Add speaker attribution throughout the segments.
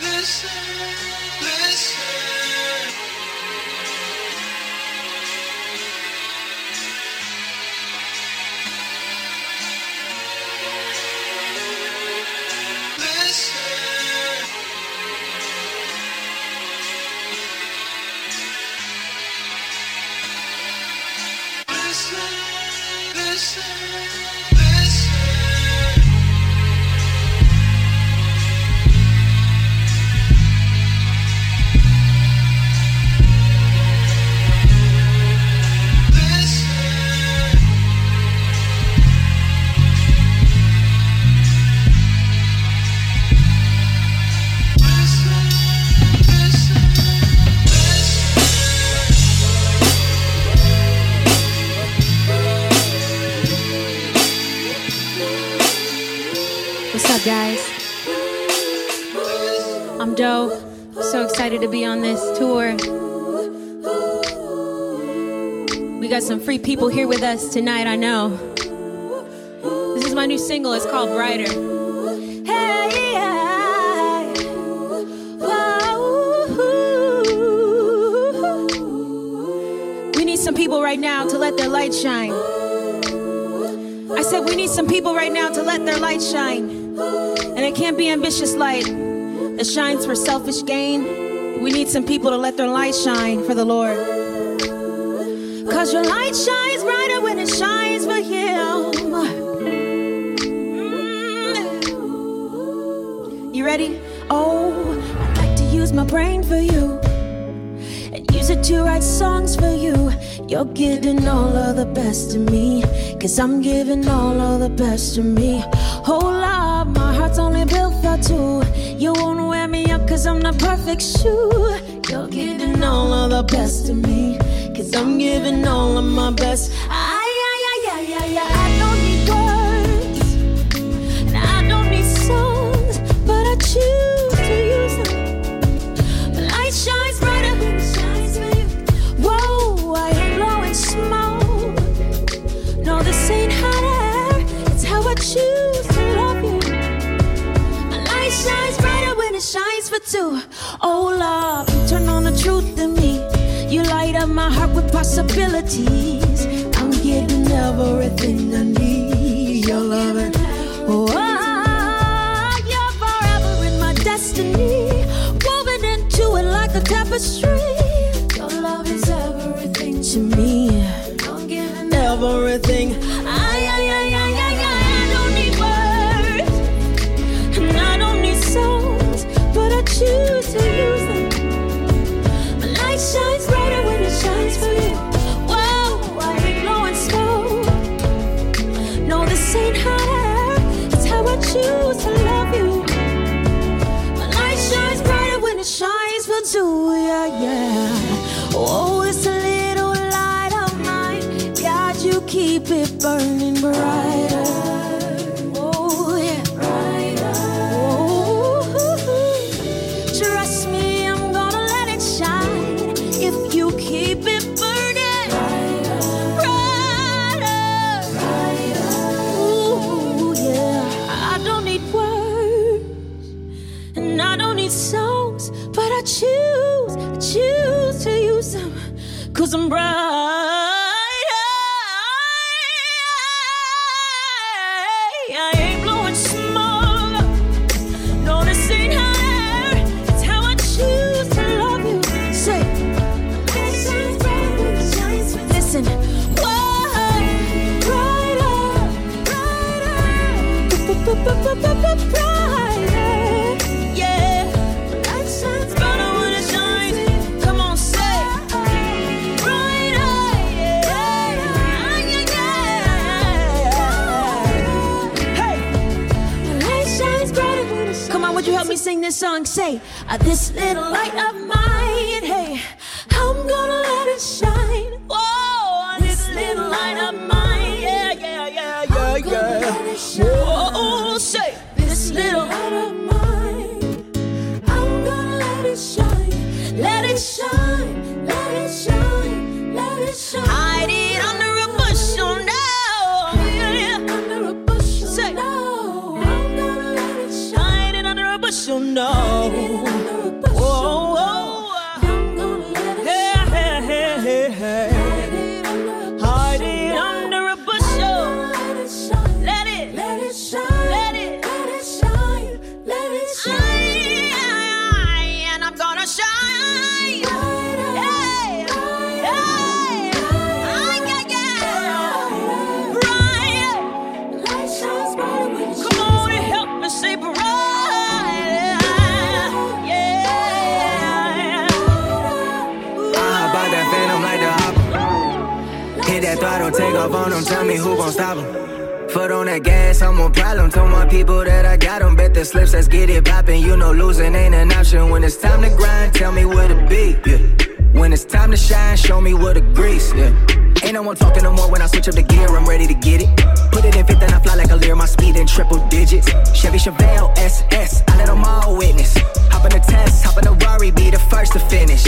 Speaker 1: listen, listen. us tonight, I know. This is my new single, it's called Brighter. some people right now to let their light shine. I said, we need some people right now to let their light shine. And it can't be ambitious light that shines for selfish gain. We need some people to let their light shine for the Lord. Cause your light shines. brain for you and use it to write songs for you. You're giving all of the best to me, cause I'm giving all of the best to me. Oh Whole lot, my heart's only built for two. You won't wear me up cause I'm the perfect shoe. You're giving all of the best to me, cause I'm giving all of my best. I possibilities. I'm getting everything I need. Your love, Oh, you're forever in my destiny. Woven into it like a tapestry. sing this song, say, uh, This little light of mine, hey, I'm gonna let it shine.
Speaker 2: Tell me who gon' stop them. Foot on that gas, I'm a problem. Told my people that I got them. Bet the slips, let's get it poppin'. You know losing ain't an option. When it's time to grind, tell me where to be. Yeah. When it's time to shine, show me where to grease. Yeah. Ain't no one talking no more when I switch up the gear, I'm ready to get it. Put it in fifth and I fly like a lear, my speed in triple digits. Chevy Chevelle SS, I let them all witness. Hop in the test, hop in the Rari, be the first to finish.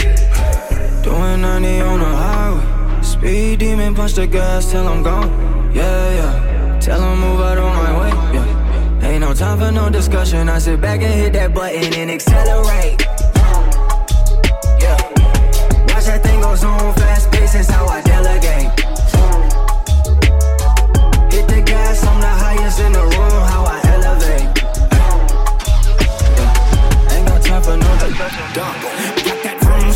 Speaker 2: Doing 90 on the highway. Speed demon, punch the gas till I'm gone. Yeah, yeah. Tell them move out of my way. Yeah. Ain't no time for no discussion. I sit back and hit that button and accelerate. Yeah. Watch that thing go zoom fast, pace is how I delegate. Hit the gas, I'm the highest in the room, how I elevate. Ain't time for no discussion.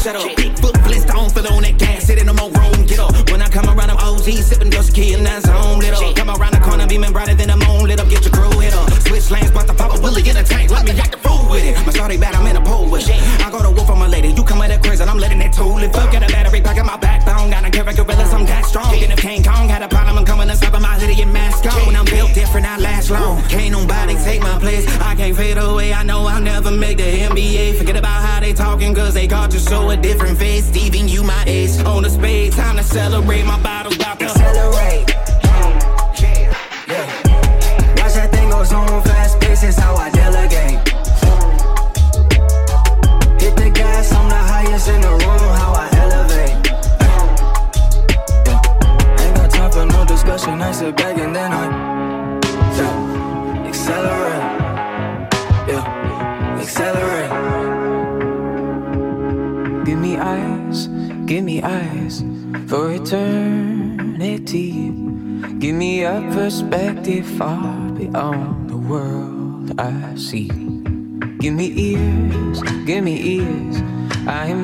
Speaker 3: That room set up. Big foot blitz, on feel on that gas. Sitting on my room, get up. When I come around, I'm OG, sipping just key and that's home lit up. Come around the corner, beaming brighter than the moon lit up. Get your crew hit up. Switch lanes, but the pop a willy in a tank. Let me act the fool with it. My shorty bad, I'm in a pole with it. I go to war for my lady. You come with that crazy, and I'm letting that tool live up. Get a battery pack in my backbone. Got a carry gorillas, I'm that strong. Kicking if King Kong had a problem, I'm coming to stop my hoodie and mask on. I'm built different, I last long. Can't nobody take my place. I can't fade away. I know I'll never make the NBA. Forget about how they talking, cause they got to show a different face. Steven, you my ace. On the spade, time to celebrate. My bottle's about to
Speaker 2: accelerate. Yeah. Watch that thing go zoom fast, pace is how I delegate. Hit the gas, I'm the highest in the room, how I elevate. Ain't got time for no discussion, I sit back and then I accelerate.
Speaker 4: Give me eyes for eternity. Give me a perspective far beyond the world I see. Give me ears, give me ears. I am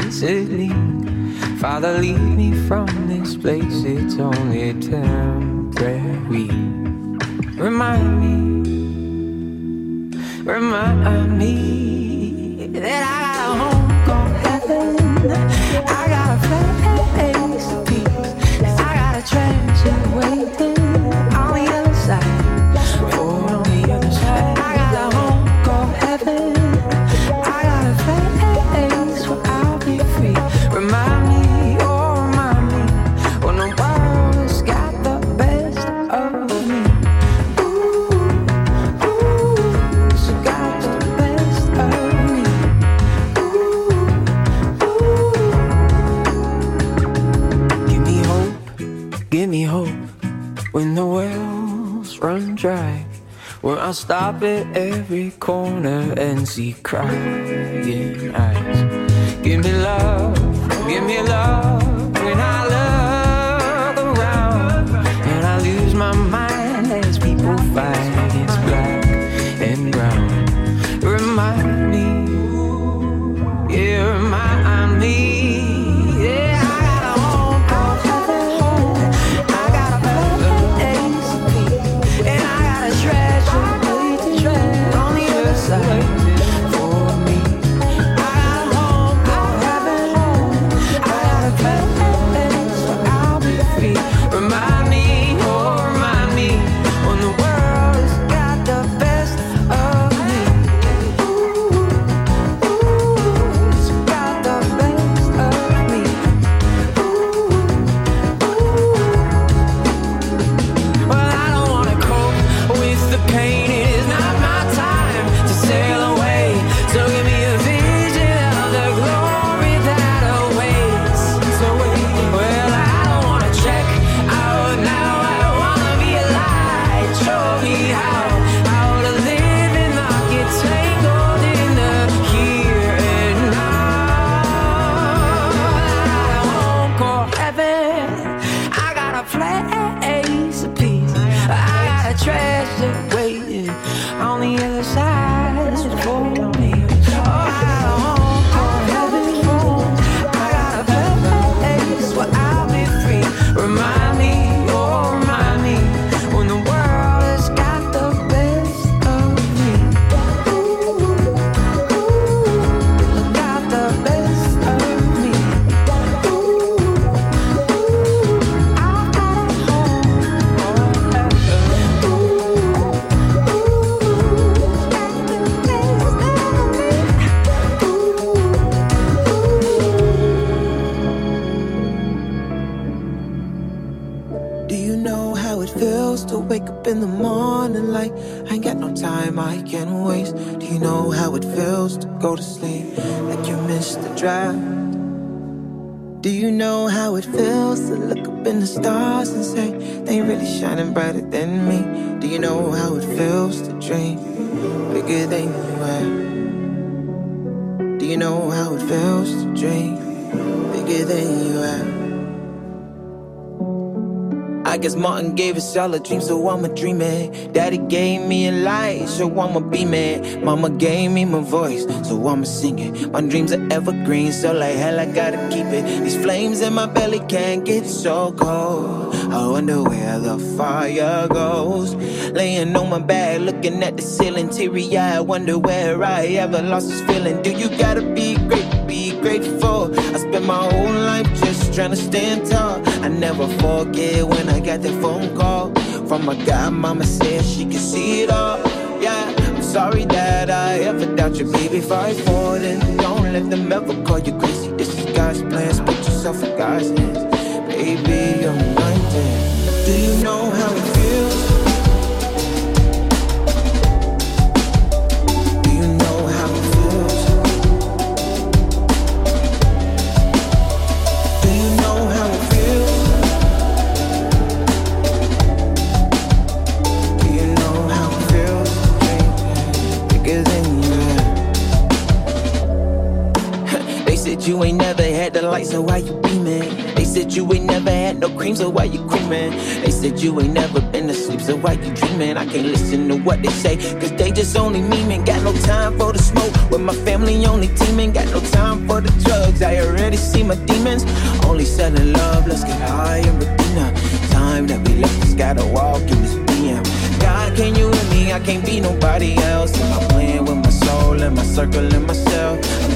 Speaker 4: listening. Father, lead me from this place, it's only temporary. Remind me, remind me that I I got a of peace. I got a treasure waiting when the wells run dry. When I stop at every corner and see crying eyes. Give me love, give me love
Speaker 5: draft. Do you know how it feels to look up in the stars and say they really shining brighter than me? Do you know how it feels to dream bigger than you are? Do you know how it feels to dream bigger than you are? I guess Martin gave us all a dream, so I'ma dream it. Daddy gave me a light, so I'ma be man. Mama gave me my voice, so I'ma sing it. My dreams are evergreen, so like hell I gotta keep it. These flames in my belly can't get so cold. I wonder where the fire goes. Laying on my back, looking at the ceiling, teary I wonder where I ever lost this feeling. Do you gotta be great be grateful? I spent my whole life just trying to stand tall. I never forget when I got that phone call from my god mama said she could see it all. Yeah, I'm sorry that I ever doubt you, baby. Fight forward and don't let them ever call you crazy. This is God's plans, put yourself in God's hands. Baby, I'm 19. Do you know how it feels? Lights, so why you beaming? They said you ain't never had no cream, so why you creaming? They said you ain't never been asleep, so why you dreaming? I can't listen to what they say, cause they just only memeing. Got no time for the smoke, with my family only teaming. Got no time for the drugs, I already see my demons. Only selling love, let's get high and redeem Time that we left, just gotta walk in this BM. God, can you hear me? I can't be nobody else. Am I playing with my soul and my circle and myself?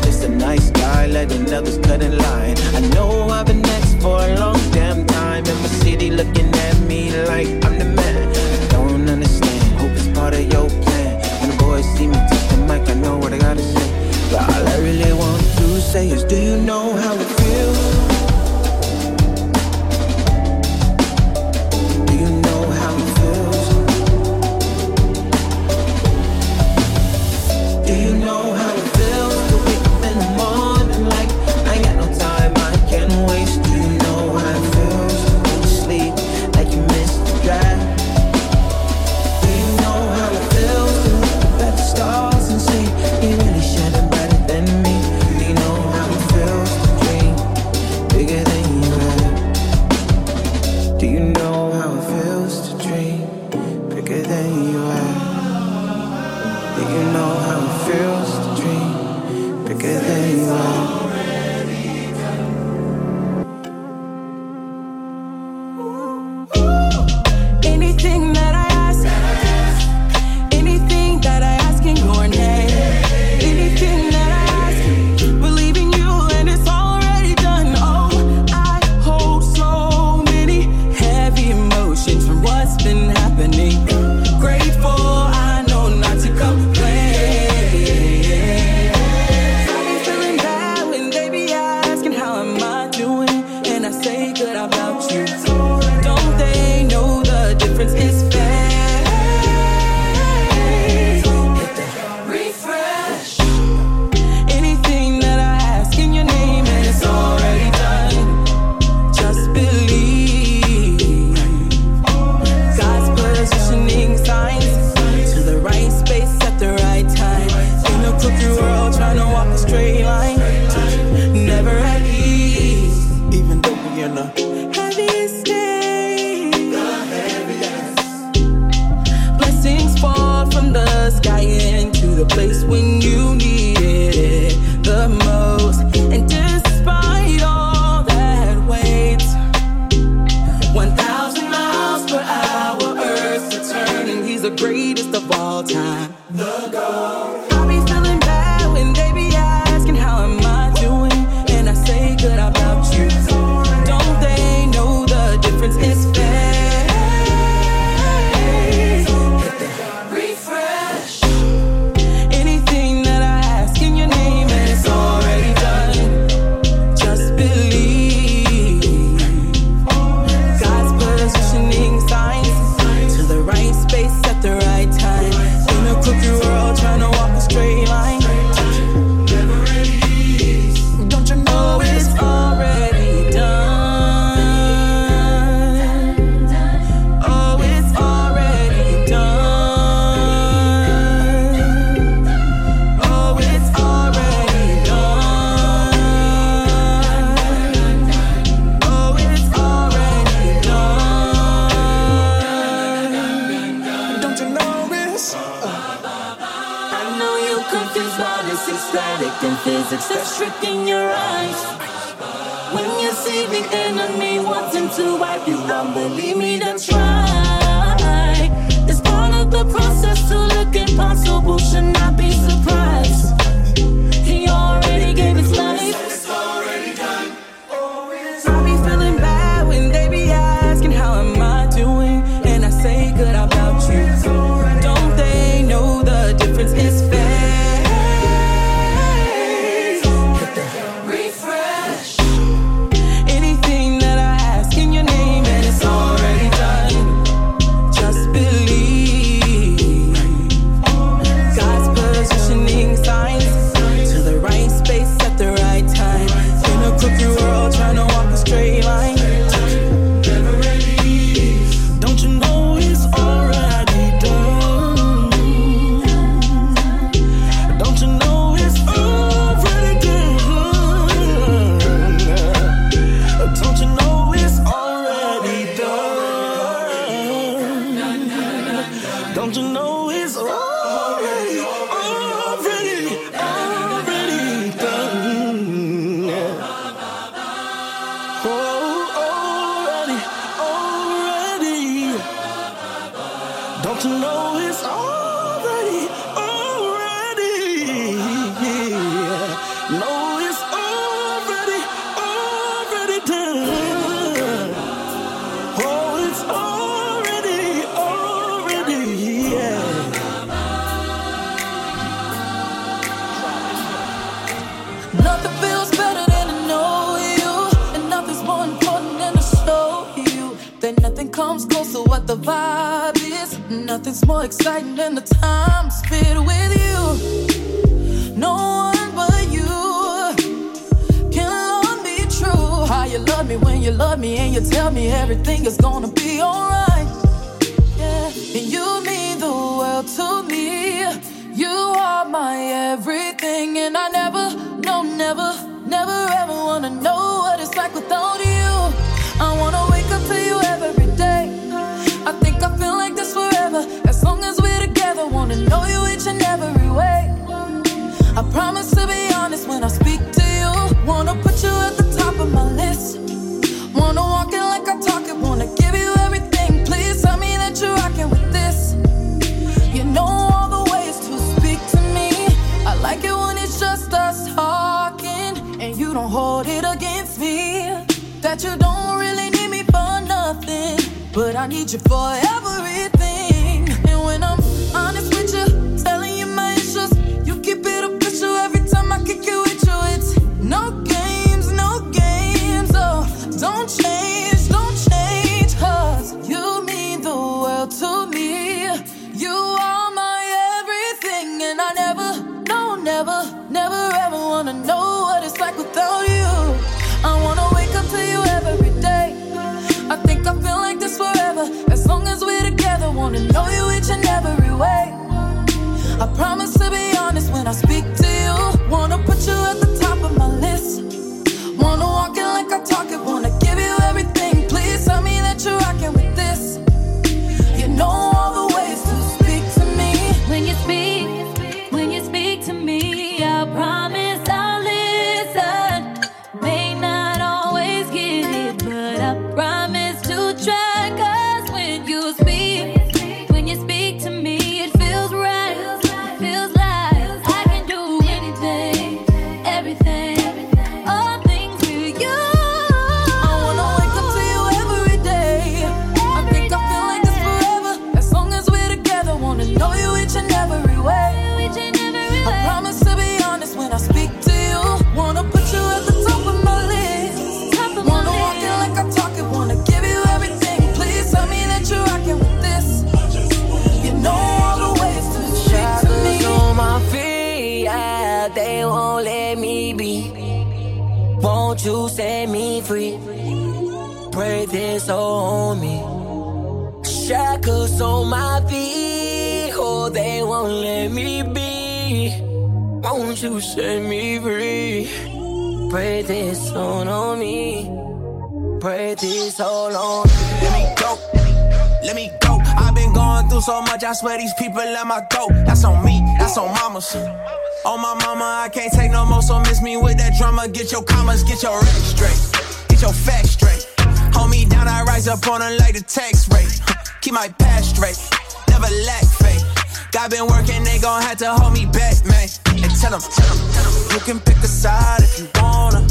Speaker 3: Gon' have to hold me back, man. And tell them, tell them, tell them. You can pick a side if you wanna.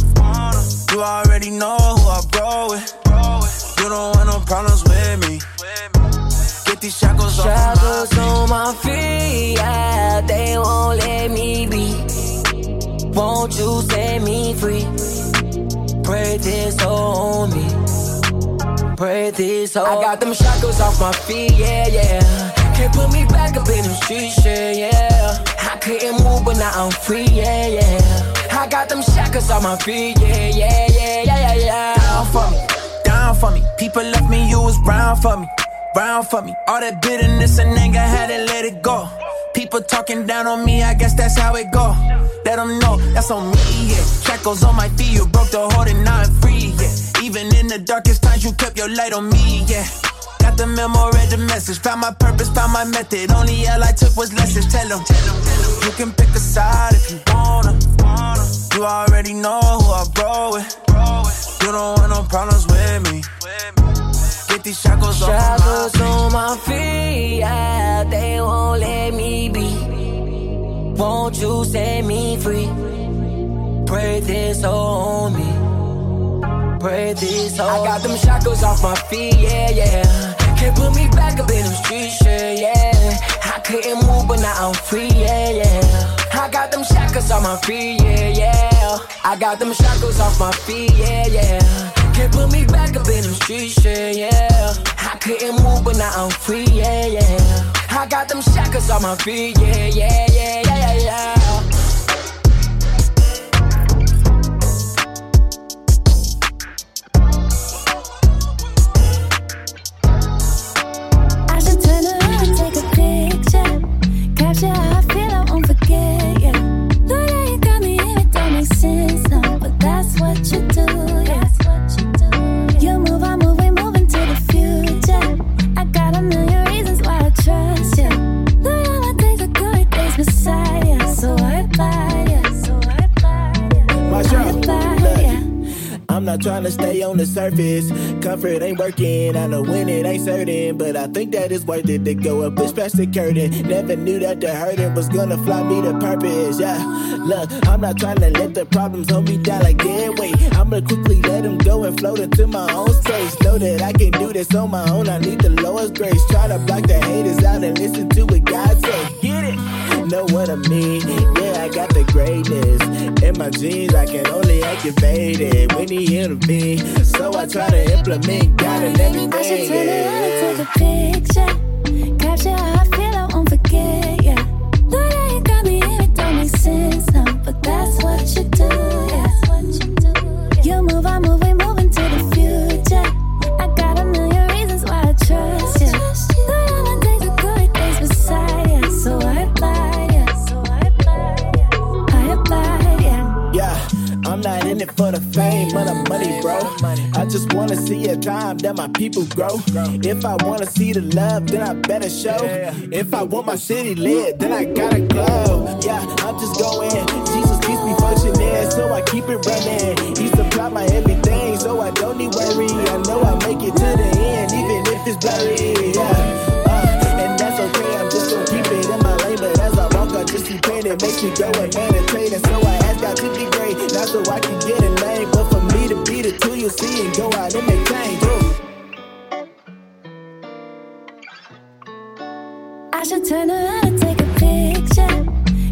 Speaker 3: You already know who I roll with. You don't want no problems with me. Get these shackles off my
Speaker 6: Shackles on my feet, yeah, they won't let me be. Won't you set me free? Pray this on me. Pray this on I got them shackles off my feet, yeah, yeah. Can't put me back up in them streets, yeah, yeah. I couldn't move, but now I'm free, yeah, yeah. I got them shackles on my feet, yeah, yeah, yeah, yeah, yeah, yeah.
Speaker 3: Down for me, down for me. People left me, you was round for me, round for me. All that bitterness and anger, had to let it go. People talking down on me, I guess that's how it go. Let them know that's on me, yeah. Shackles on my feet, you broke the hold and now I'm free, yeah. Even in the darkest times, you kept your light on me, yeah. Got the memo, read the message. Found my purpose, found my method. Only L I took was lessons. Tell them, tell them, tell them. You can pick a side if you wanna. You already know who I roll with. You don't want no problems with me. Get these shackles,
Speaker 6: shackles on my feet. Yeah, they won't let me be. Won't you set me free? Pray this on me. Pray this on I got them shackles off my feet, yeah, yeah. Can't put me back up in them streets, yeah, yeah. I couldn't move, but now I'm free, yeah, yeah. I got them shackles off my feet, yeah, yeah. I got them shackles off my feet, yeah, yeah. Can't put me back up in them streets, yeah, yeah. I couldn't move, but now I'm free, yeah, yeah. I got them shackles off my feet, yeah, yeah, yeah, yeah, yeah,
Speaker 7: picture.
Speaker 8: I'm not trying to stay on the surface. Comfort ain't working. I know when it ain't certain, but I think that it's worth it to go and push past the curtain. Never knew that the hurting was gonna fly me to purpose. Yeah, look, I'm not trying to let the problems hold me down like dead weight. I'ma quickly let them go and float into my own space. Know that I can do this on my own. I need the lowest grace. Try to block the haters out and listen to what God say. Know what I mean? Yeah, I got the greatness in my genes. I can only activate it when he intervene. So I try to implement God in everything.
Speaker 7: I should turn around and take a picture. Capture how I feel, I won't forget, yeah. That you got me and it don't make sense, no. But that's what you do, yeah. You
Speaker 8: it for the fame or the money, bro. I just wanna see a time that my people grow. If I wanna see the love, then I better show. If I want my city lit, then I gotta go. Yeah, I'm just going. Jesus keeps me functioning, so I keep it running. He supply my everything, so I don't need worry. I know I make it to the end, even if it's blurry. Yeah, uh, and that's okay. I'm just gonna keep it in my lane, but as I I keep praying. Makes me go and meditate, and so I ask God to be great, not so I can get a name, but for me to be the two you see and go out and make change.
Speaker 7: I should turn around and take a picture.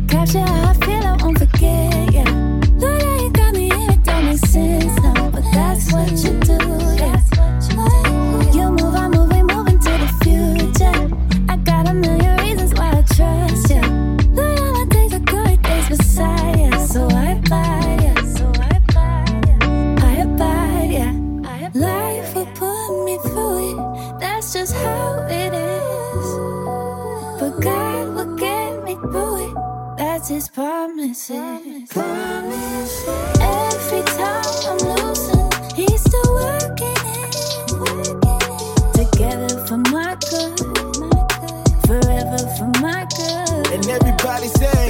Speaker 7: Capture how I feel, I won't forget, yeah. Know that you got me and it don't make sense, no. But that's what you do, put me through it. That's just how it is. But God will get me through it. That's His promises. Every time I'm losing, He's still working it. Together for my good, forever for my good.
Speaker 8: And everybody say,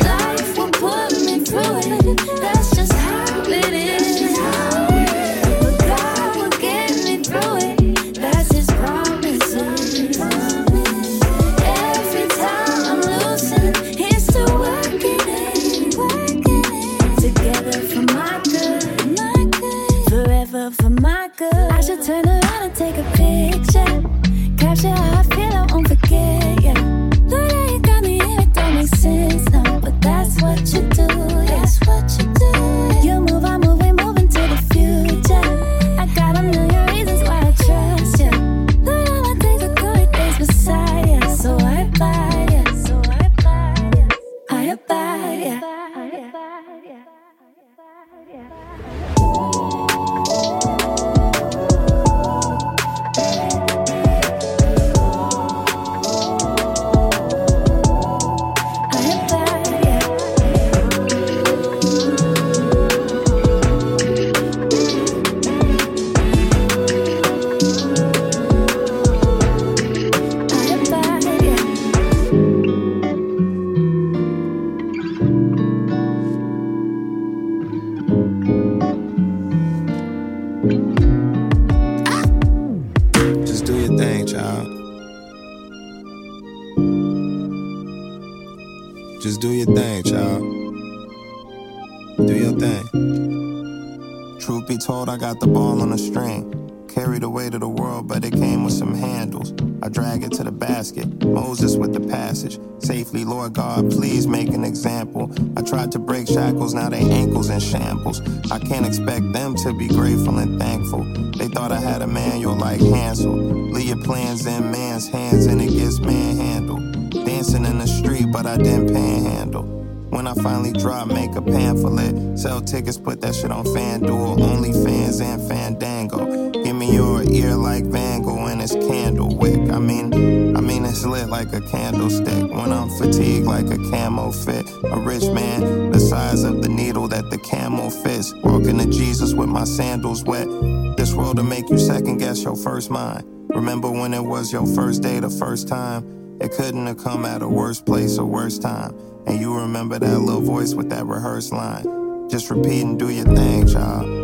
Speaker 9: was your first day the first time. It couldn't have come at a worse place or worse time. And you remember that little voice with that rehearsed line. Just repeat and do your thing, child.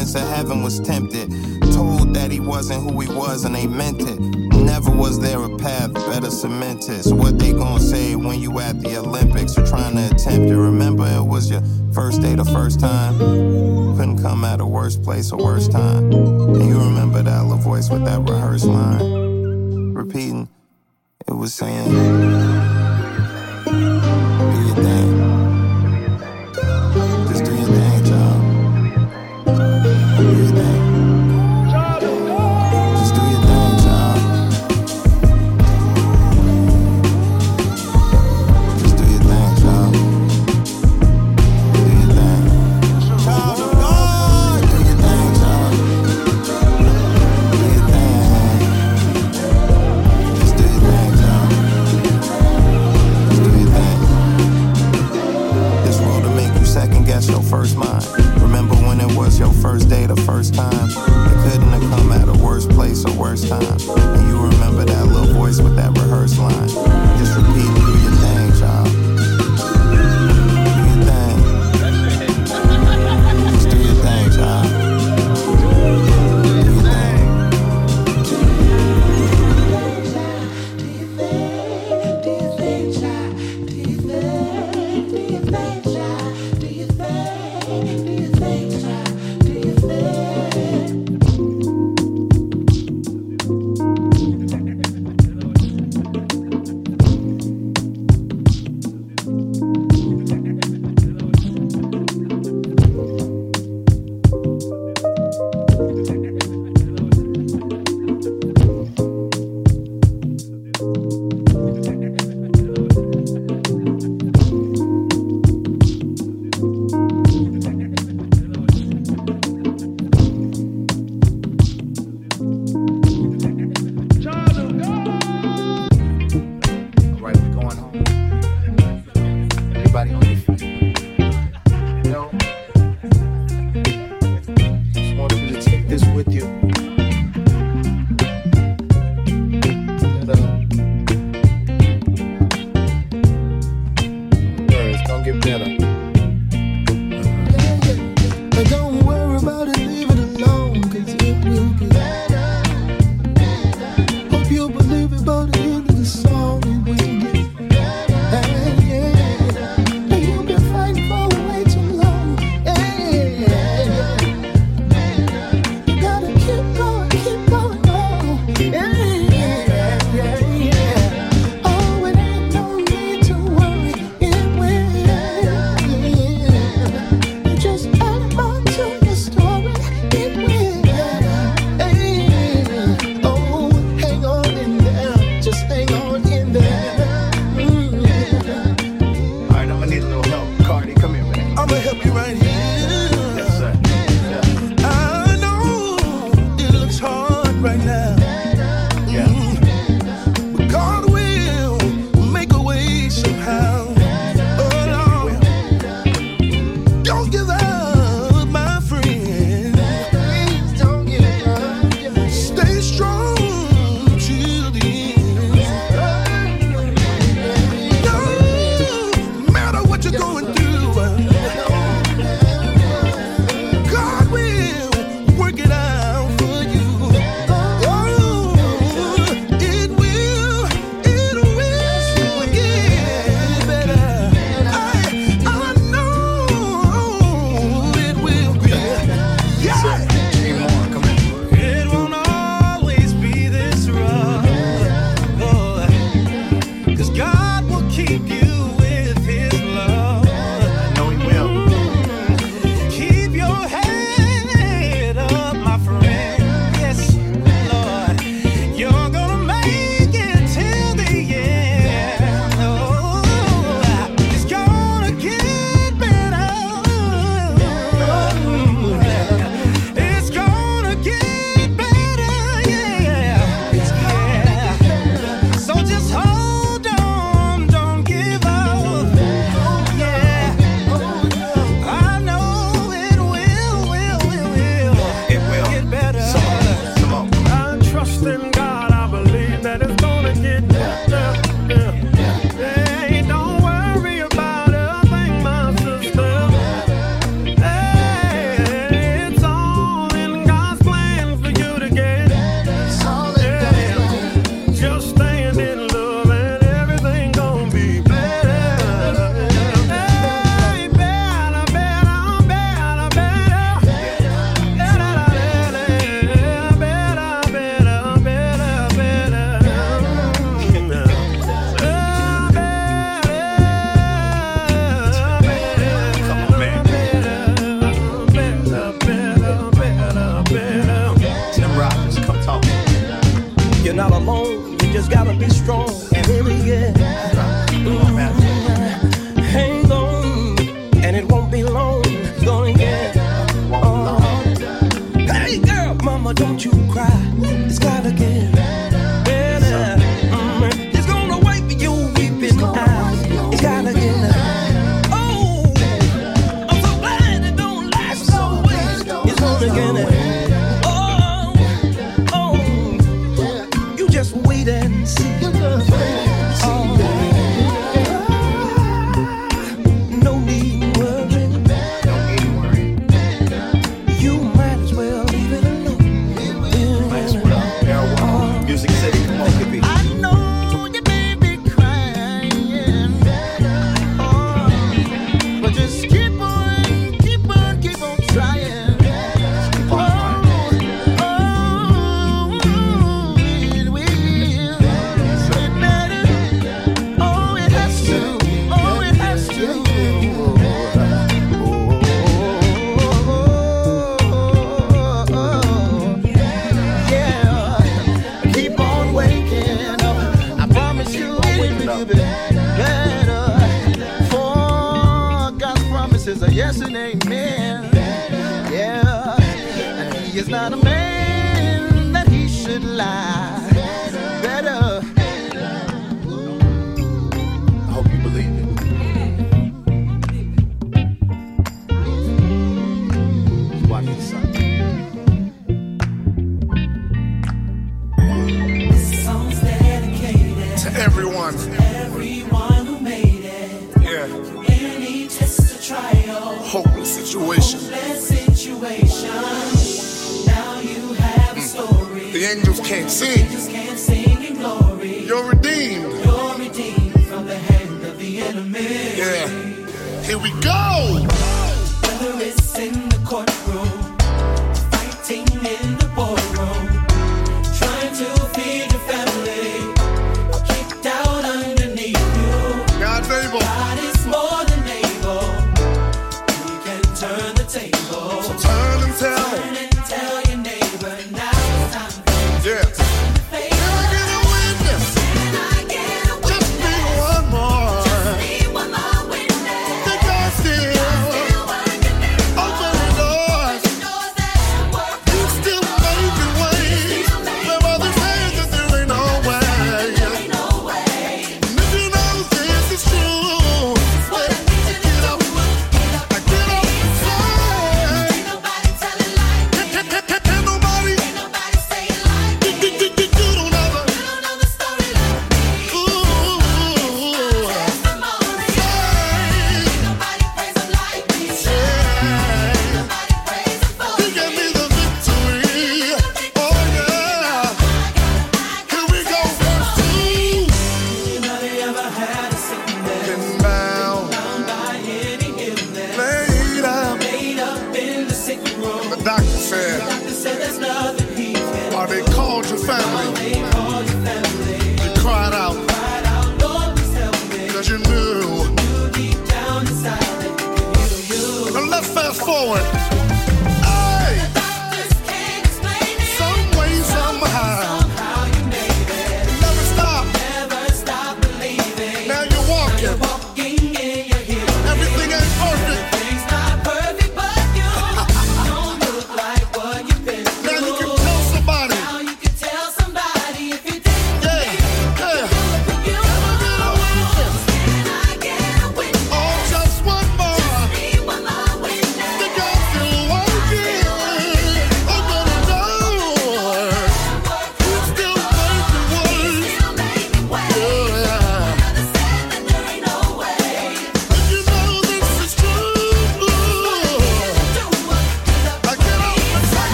Speaker 9: prince of heaven was tempted. Told that he wasn't who he was and they meant it. Never was there a path better cemented. So what they gonna say when you at the Olympics? You're trying to attempt it. Remember it was your first day the first time. Couldn't come at a worse place or worse time. And you remember that little voice with that rehearsed line.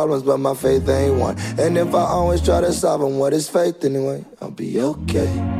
Speaker 10: problems, but my faith ain't one. And if I always try to solve them, what is faith anyway? I'll
Speaker 11: be okay.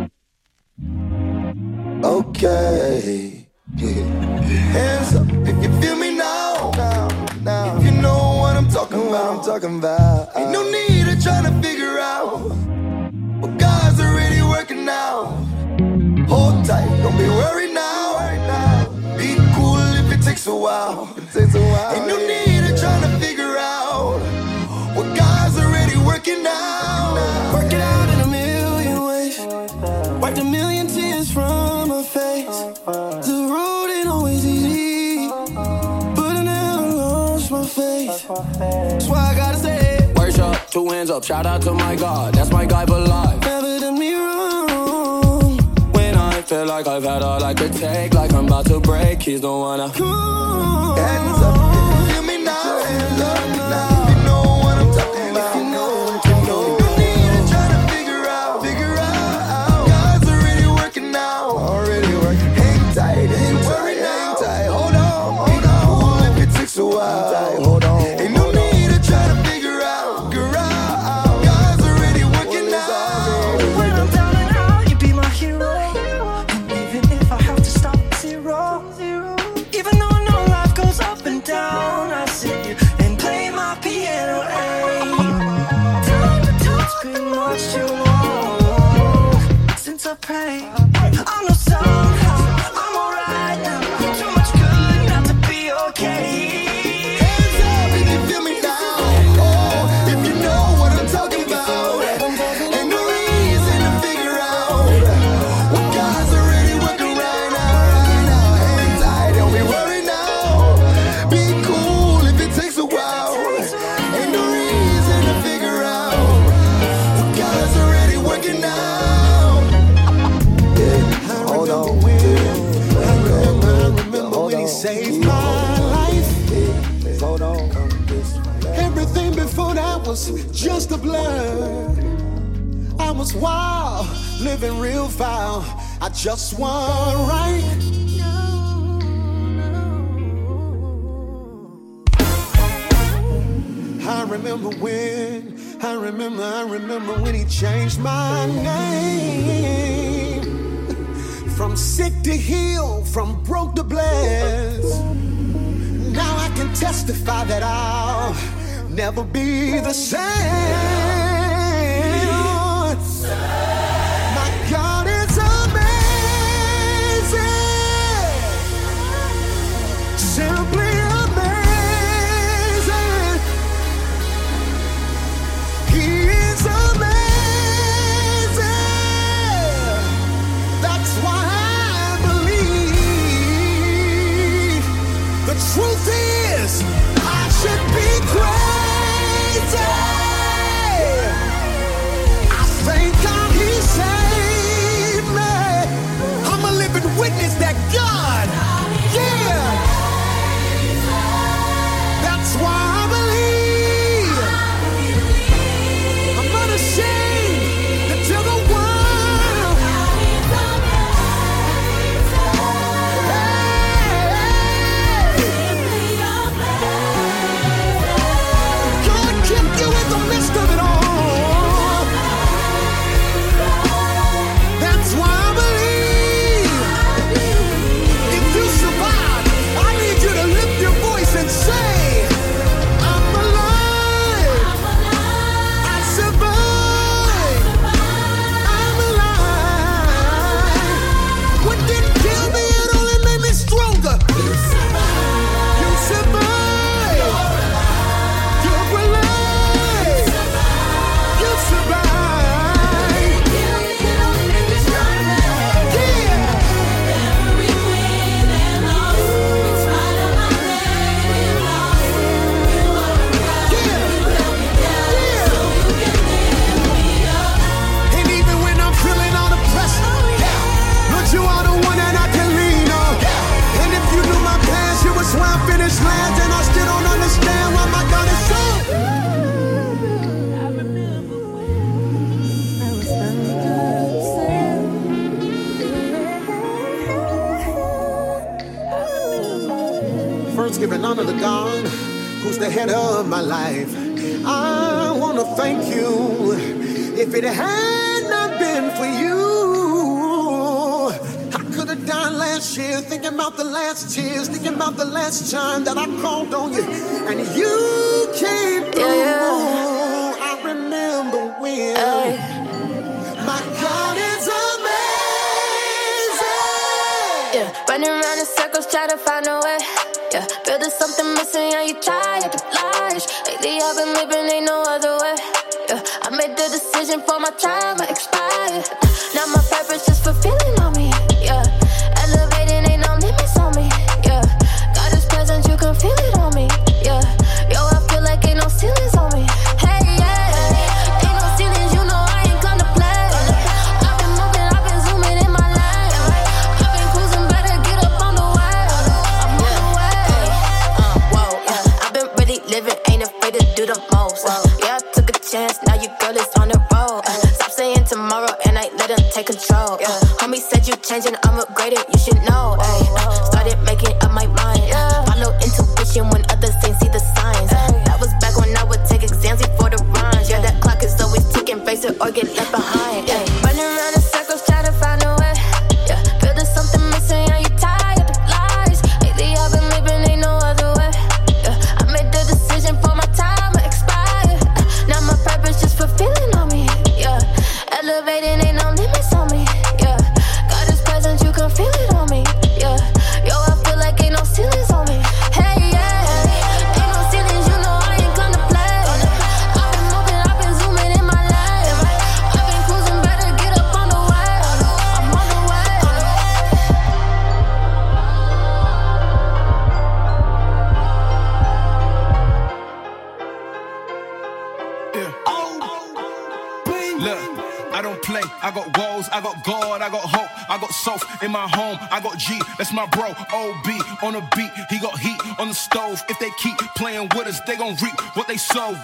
Speaker 12: Gon' reap what they sow.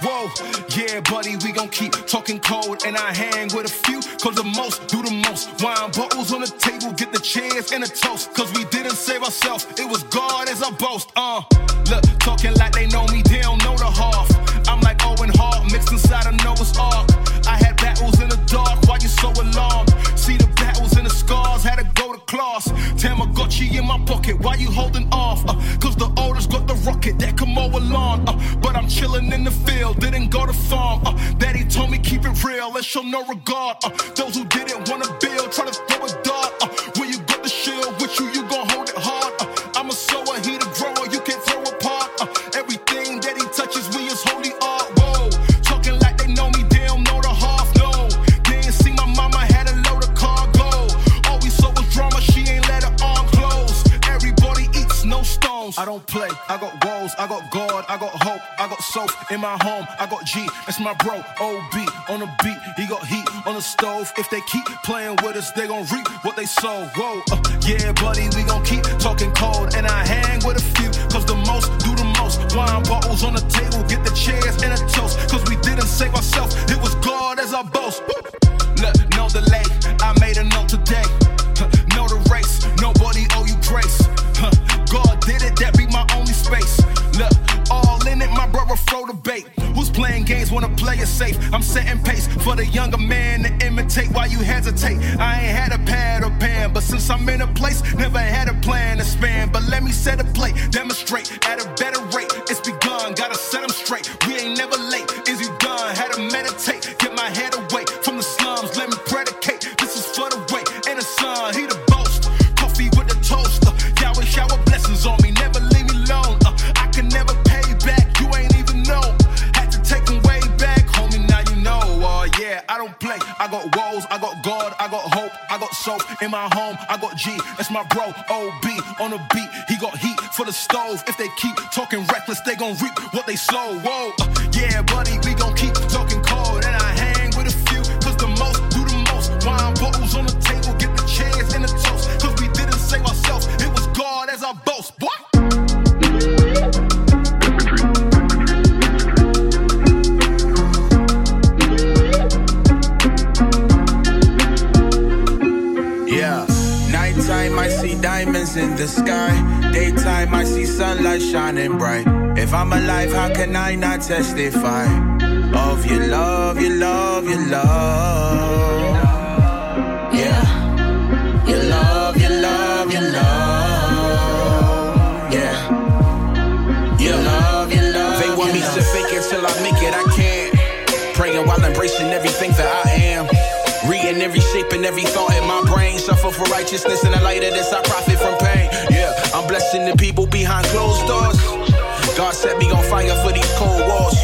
Speaker 12: No regard. Uh, in my home, I got G, that's my bro, OB on the beat, he got heat on the stove. If they keep playing with us, they gon' reap what they sow. Whoa, uh, yeah, buddy, we gon' keep talking cold, and I hang with a few, cause the most do the most. Wine bottles on the table, get the chairs and a toast, cause we didn't save ourselves, it was God as our boast. Look, wanna safe? I'm setting pace for the younger man to imitate while you hesitate. I ain't had a pad or pen, but since I'm in a place, never had a plan to span. But let me set a plate, demonstrate at a soap in my home. I got G. That's my bro. OB on the beat. He got heat for the stove. If they keep talking reckless, they gon' reap what they sow. Whoa, uh, yeah, buddy,
Speaker 5: Nighttime, I see diamonds in the sky. Daytime, I see sunlight shining bright. If I'm alive, how can I not testify of your love, your love, your love? Yeah. Your love, your love, your love. Yeah. Your love, your love.
Speaker 3: They want me to fake it till I make it, I can't. Praying while embracing everything that I am. Reading every shape and every thought in my brain. Suffer for righteousness in the light of this, I profit from pain. Yeah, I'm blessing the people behind closed doors. God set me on fire for these cold walls.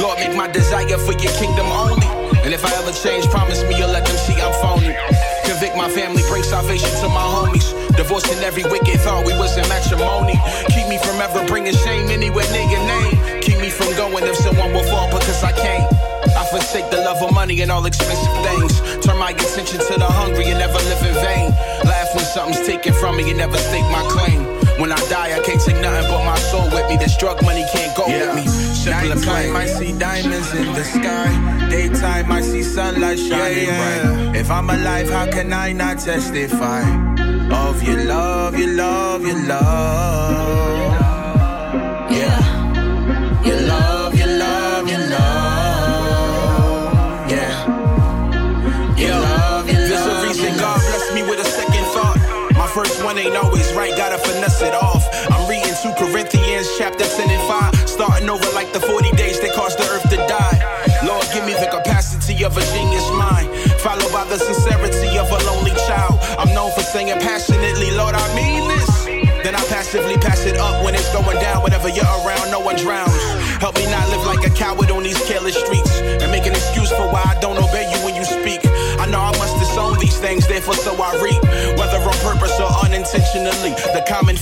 Speaker 3: Lord, make my desire for your kingdom only. And if I ever change, promise me you'll let them see I'm phony. Convict my family, bring salvation to my homies. Divorcing every wicked thought we was in matrimony. Keep me from ever bringing shame anywhere near your name. Keep me from going if someone will fall because I can't. I forsake the love of money and all expensive things. Turn my attention to the hungry and never live in vain. Laugh when something's taken from me and never stake my claim. When I die, I can't take nothing but my soul with me. This drug money can't go with me. Simple.
Speaker 5: Nighttime, I see diamonds in the sky. Daytime, I see sunlight shining bright. If I'm alive, how can I not testify of your love, your love, your love? Yeah. Your love,
Speaker 3: first one ain't always right, gotta finesse it off. I'm reading 2 Corinthians chapter 10 and 5. Starting over like the 40 days that caused the earth to die. Lord, give me the capacity of a genius mind. Followed by the sincerity of a lonely child. I'm known for singing passionately, Lord, I mean this. Then I passively pass it up when it's going down. Whenever you're around, no one drowns. Help me not live like a coward on these careless streets. And make an excuse for why I don't obey you when you speak. I know I must disown these things, therefore so I reap.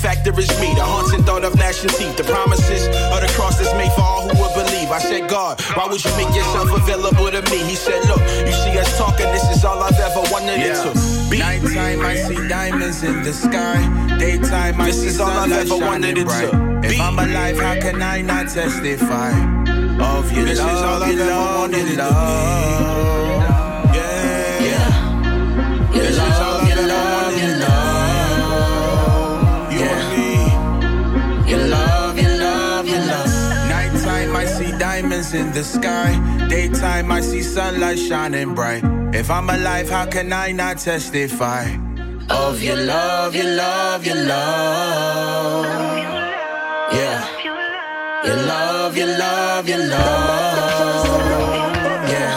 Speaker 3: Factor is me, the haunting thought of gnashing teeth. The promises of the cross that's made for all who would believe.
Speaker 8: I said, God, why would you make yourself available to me? He said, Look, you see us talking, this is all I've ever wanted it to be.
Speaker 12: Nighttime, I see diamonds in the sky. Daytime, I
Speaker 8: This
Speaker 12: see
Speaker 8: is all I've ever wanted it
Speaker 12: bright.
Speaker 8: to
Speaker 12: If. I'm alive, how can I not testify of your
Speaker 8: This is all
Speaker 12: love,
Speaker 8: I've ever
Speaker 12: love,
Speaker 8: wanted it to
Speaker 12: love? In the sky. Daytime, I see sunlight shining bright. If I'm alive, how can I not testify of your love, your love, your love? Yeah. Your love, your love, your love. Yeah.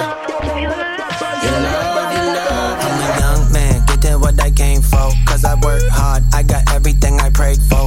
Speaker 12: Your love, your love.
Speaker 5: I'm a young man, getting what I came for. Cause I work hard, I got everything I prayed for.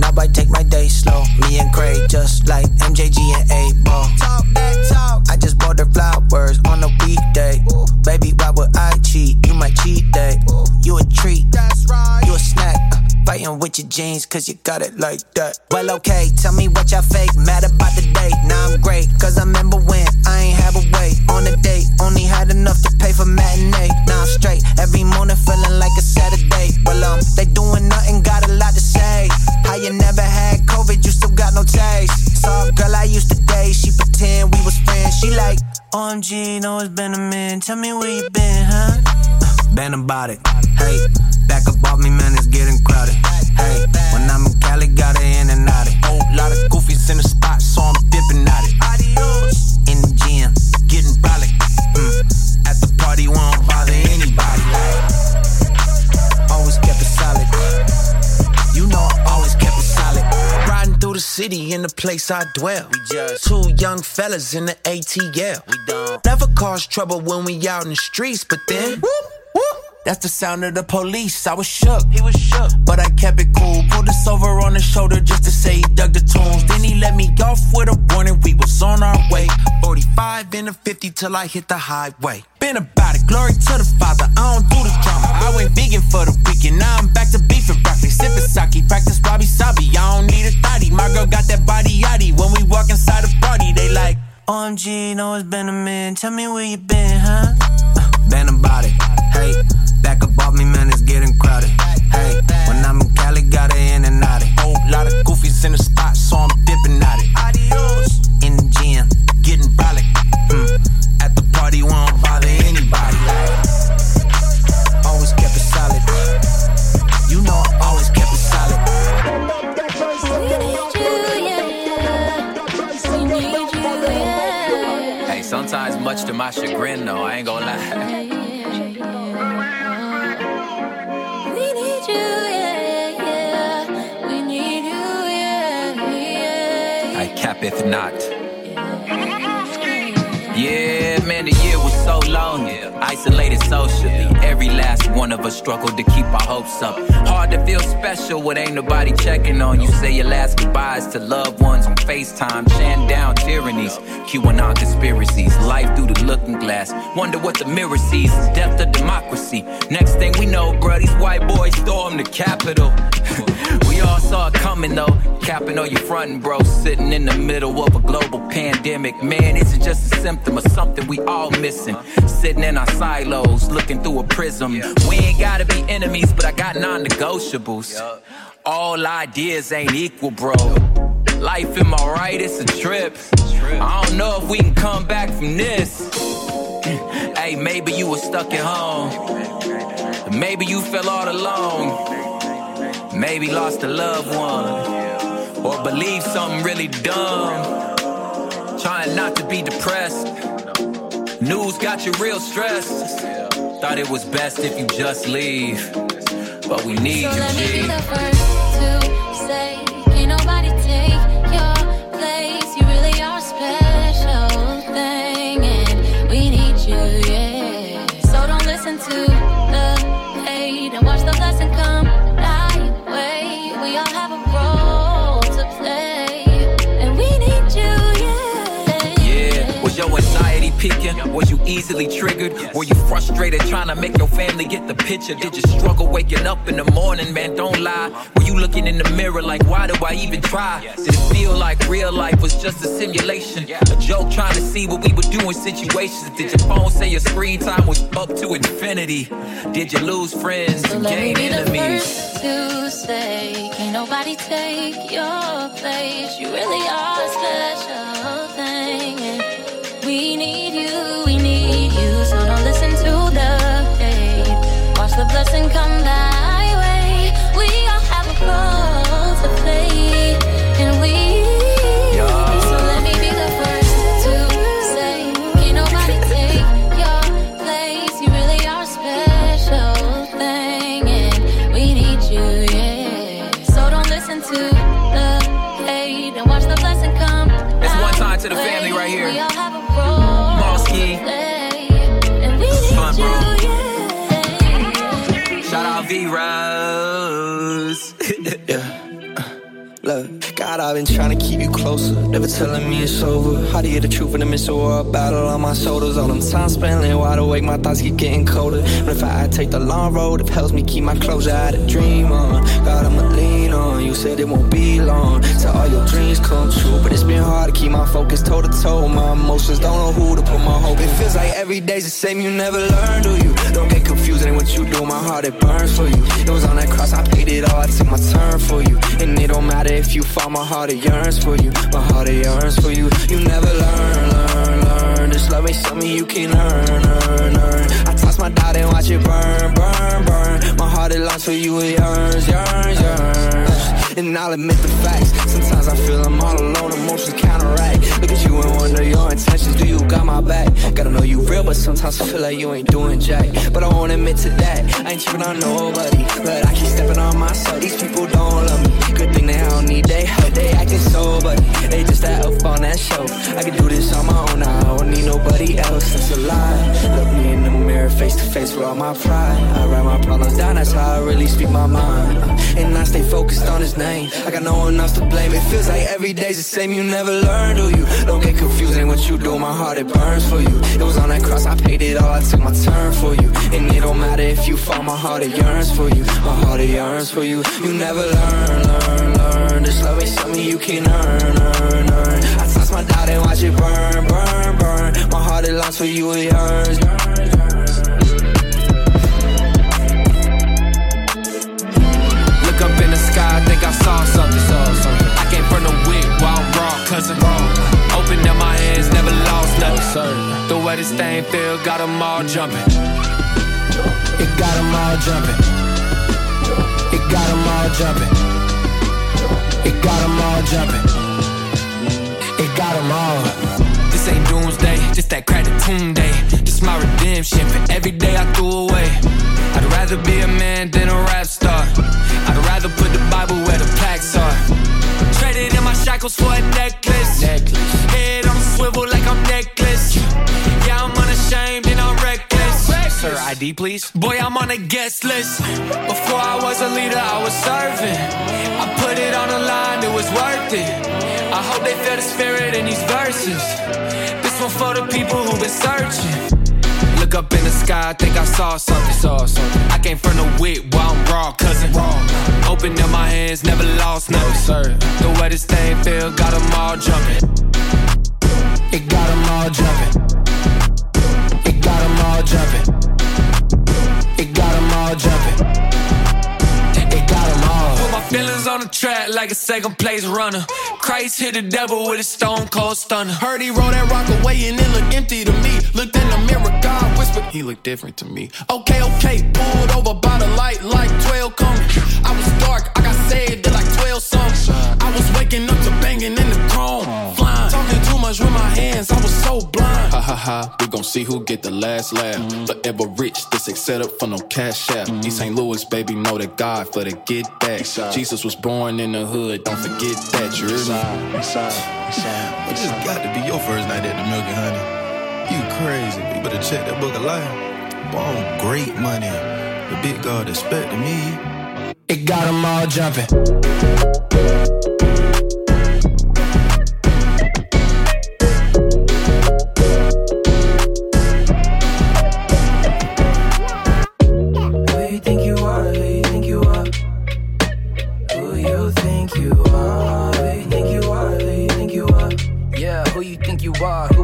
Speaker 5: Money came fast, so now I take my day slow. Me and Craig, just like MJG and A Ball. Talk that talk. I just bought her flowers on a weekday. Baby, why would I cheat? You my cheat day. You a treat. That's right. You a snack. Uh, Fighting with your jeans, cause you got it like that. Well, okay, tell me what y'all fake. Mad about the date. Now I'm great, cause I remember when I ain't have a way on a date. Only had enough to pay for matinee. Now I'm straight. Every morning feeling like a Saturday. Well, um, they doing nothing, got a lot to. How you never had COVID, you still got no taste. Saw a girl I used to date, she pretend we was friends. She like, oh, OMG, know it's been a minute. Tell me where you been, huh? Been about it. Hey, back up off me, man, it's getting crowded. Hey, when I'm in Cali, got it in and out it. Whole lot of goofies in the spot, so I'm dipping the
Speaker 12: city in the place I dwell. We just two young fellas in the ATL. We don't never cause trouble when we out in the streets, but then whoop, that's the sound of the police. I was shook. He was shook, but I kept it cool. Pulled us over on the shoulder just to say he dug the tunes. Then he let me off with a warning. We was on our way. 45 in a 50 till I hit the highway. Been about it. Glory to the Father. I don't do the drama. I went vegan for the weekend. Now I'm back to beef and broccoli. Sipping sake. Practice wabi sabi. I don't need a thotty. My girl got that body yaddy. When we walk inside the party, they like.
Speaker 5: OMG, know it's been a minute. Tell me where you been, huh? Uh, been about it. Hey, back up off me, man, it's getting crowded. Hey, when I'm in Cali, got it in and out it. Whole lot of goofies in the spot, so I'm dipping at it.
Speaker 13: Much to my chagrin, though, I ain't gonna lie.
Speaker 1: We need you, yeah, yeah. We need you, yeah, yeah.
Speaker 13: I capeth not. Yeah, man, the year was so long. Isolated socially. Every last one of us struggled to keep our hopes up. Hard to feel special when ain't nobody checking on you. Say your last goodbyes to loved ones on FaceTime. Chant down tyrannies. QAnon conspiracies. Life through the looking glass. Wonder what the mirror sees. Is death of democracy. Next thing we know, bruh, these white boys storm the Capitol. we all saw it coming though. Capping on your frontin', bro. Sitting in the middle of a global pandemic. Man, is it just a symptom of something we all missing? Sitting in our silos, looking through a prism. We ain't gotta be enemies, but I got non negotiables. All ideas ain't equal, bro. Life, am I right? It's a trip. I don't know if we can come back from this. hey, maybe you were stuck at home. Maybe you fell all alone. Maybe lost a loved one. Or believe something really dumb. Trying not to be depressed. News got you real stressed. Thought it was best if you just leave. But we need
Speaker 1: So
Speaker 13: you, Was you easily triggered? Were you frustrated trying to make your family get the picture? Did you struggle waking up in the morning, man? Don't lie. Were you looking in the mirror like, why do I even try? Did it feel like real life was just a simulation? A joke trying to see what we would do in situations? Did your phone say your screen time was up to infinity? Did you lose friends
Speaker 1: So
Speaker 13: and
Speaker 1: let me
Speaker 13: gain enemies?
Speaker 1: first to say, can't nobody take your place. You really are a special thing. And we need blessing come thy
Speaker 14: Look, You closer. Never telling me it's over. How to hear the truth in the midst of a battle on my shoulders. All them time spent wide awake, my thoughts keep getting colder. But if I take the long road, it helps me keep my closure. I had a dream on. God, I'ma lean on. You said it won't be long till all your dreams come true. But it's been hard to keep my focus toe to toe. My emotions don't know who to put my hope. It feels like every day's the same. You never learn, do you? Don't get confused in what you do. My heart it burns for you. It was on that cross, I paid it all. I took my turn for you, and it don't matter if you fall. My heart it yearns for you. My heart it yearns for you. You never learn, learn, This love ain't something you can earn, earn, earn. I toss my doubt and watch it burn, burn, burn. My heart it longs for you. It yearns, yearns, yearns. And I'll admit the facts. Sometimes I feel I'm all alone. Emotions counteract. Look at you and wonder your intentions. Do you got my back? Gotta know you real, but sometimes I feel like you ain't doing jack. But I won't admit to that. I ain't tripping on nobody. But I keep stepping on myself. These people don't love me. Good thing they don't need they help. They acting sober. They just that up on that show. I can do this on my own. I don't need nobody else. That's a lie. Look me in the mirror, face to face with all my pride. I write my problems down. That's how I really speak my mind. And I stay focused on his name. I got no one else to blame. It feels like every day's the same. You never learn, do you? Don't get confused in what you do. My heart it burns for you. It was on that cross. I paid it all. I took my turn for you. And it don't matter if you fall. My heart it yearns for you. My heart it yearns for you. You never learn, learn, learn. This love ain't something you can earn, earn, earn. I toss my doubt and watch it burn, burn, burn. My heart it longs for you. It yearns.
Speaker 15: Look up in the sky, I think I saw something. Saw something. I came from the wick while I'm raw, cousin. Open up my hands, never lost nothing. The way this thing feel, got them all jumping. It got them all jumping. It got them all jumping. It got them all jumping. It got them all. This ain't doomsday, just that crack the tomb day. Just my redemption for every day I threw away. I'd rather be a man than a rap star. I'd rather put the Bible where the plaques are. Traded in my shackles for a necklace. Head on a swivel like I'm necklace. Yeah, I'm unashamed and I'm reckless. Sir, ID please. Boy, I'm on a guest list. Before I was a leader, I was serving. I put it on the line, it was worth it. I hope they feel the spirit in these verses. This one for the people who've been searching. Look up in the sky, I think I saw something. Saw something. I came from the whip while I'm raw, cousin. Wrong. Open up my hands, never lost nothing. sir. The way this thing feel, got them all jumping. It got them all jumping. Track like a second place runner. Christ hit the devil with a stone cold stunner.
Speaker 16: Heard he rolled that rock away and it looked empty to me. Looked in the mirror, God whispered, he looked different to me. Okay, okay, pulled over by the light like 12 coming. I was dark, I got saved at like 12 something. I was waking up to banging in the chrome. Flying, talking with my hands, I was so blind.
Speaker 17: Ha ha ha, we gon' see who get the last laugh. Mm-hmm. Forever rich, this ain't set up for no cash app. Mm-hmm. East St. Louis, baby, know that God for the get back. Jesus was born in the hood, don't forget that, you hear me?
Speaker 18: It just got to be your first night at the Milk and Honey. You crazy. You better check that book of life. Boy, I'm great money. The big God expecting me.
Speaker 15: It got them all jumping. bar.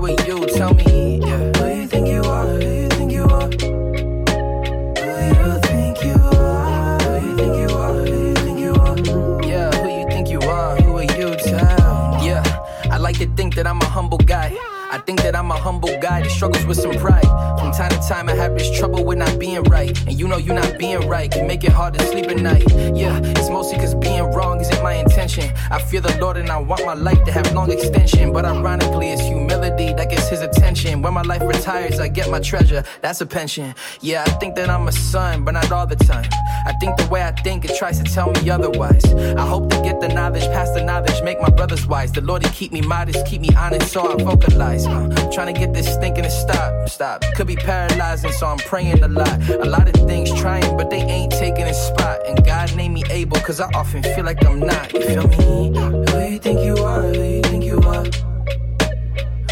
Speaker 6: I think that I'm a humble guy that struggles with some pride. From time to time, I have this trouble with not being right. And you know you're not being right can make it hard to sleep at night. Yeah, it's mostly cause being wrong isn't my intention. I fear the Lord and I want my life to have long extension. But ironically, it's humility that gets his attention. When my life retires, I get my treasure. That's a pension. Yeah, I think that I'm a son, but not all the time. I think the way I think it tries to tell me otherwise. I hope to get the knowledge, pass the knowledge, make my brothers wise. The Lord, He keep me modest, keep me honest, so I vocalize. Trying to get this thinking to stop, stop. Could be paralyzing, so I'm praying a lot. A lot of things trying, but they ain't taking a spot. And God named me able, cause I often feel like I'm not. You feel me? Who you think you are? Who you think you are?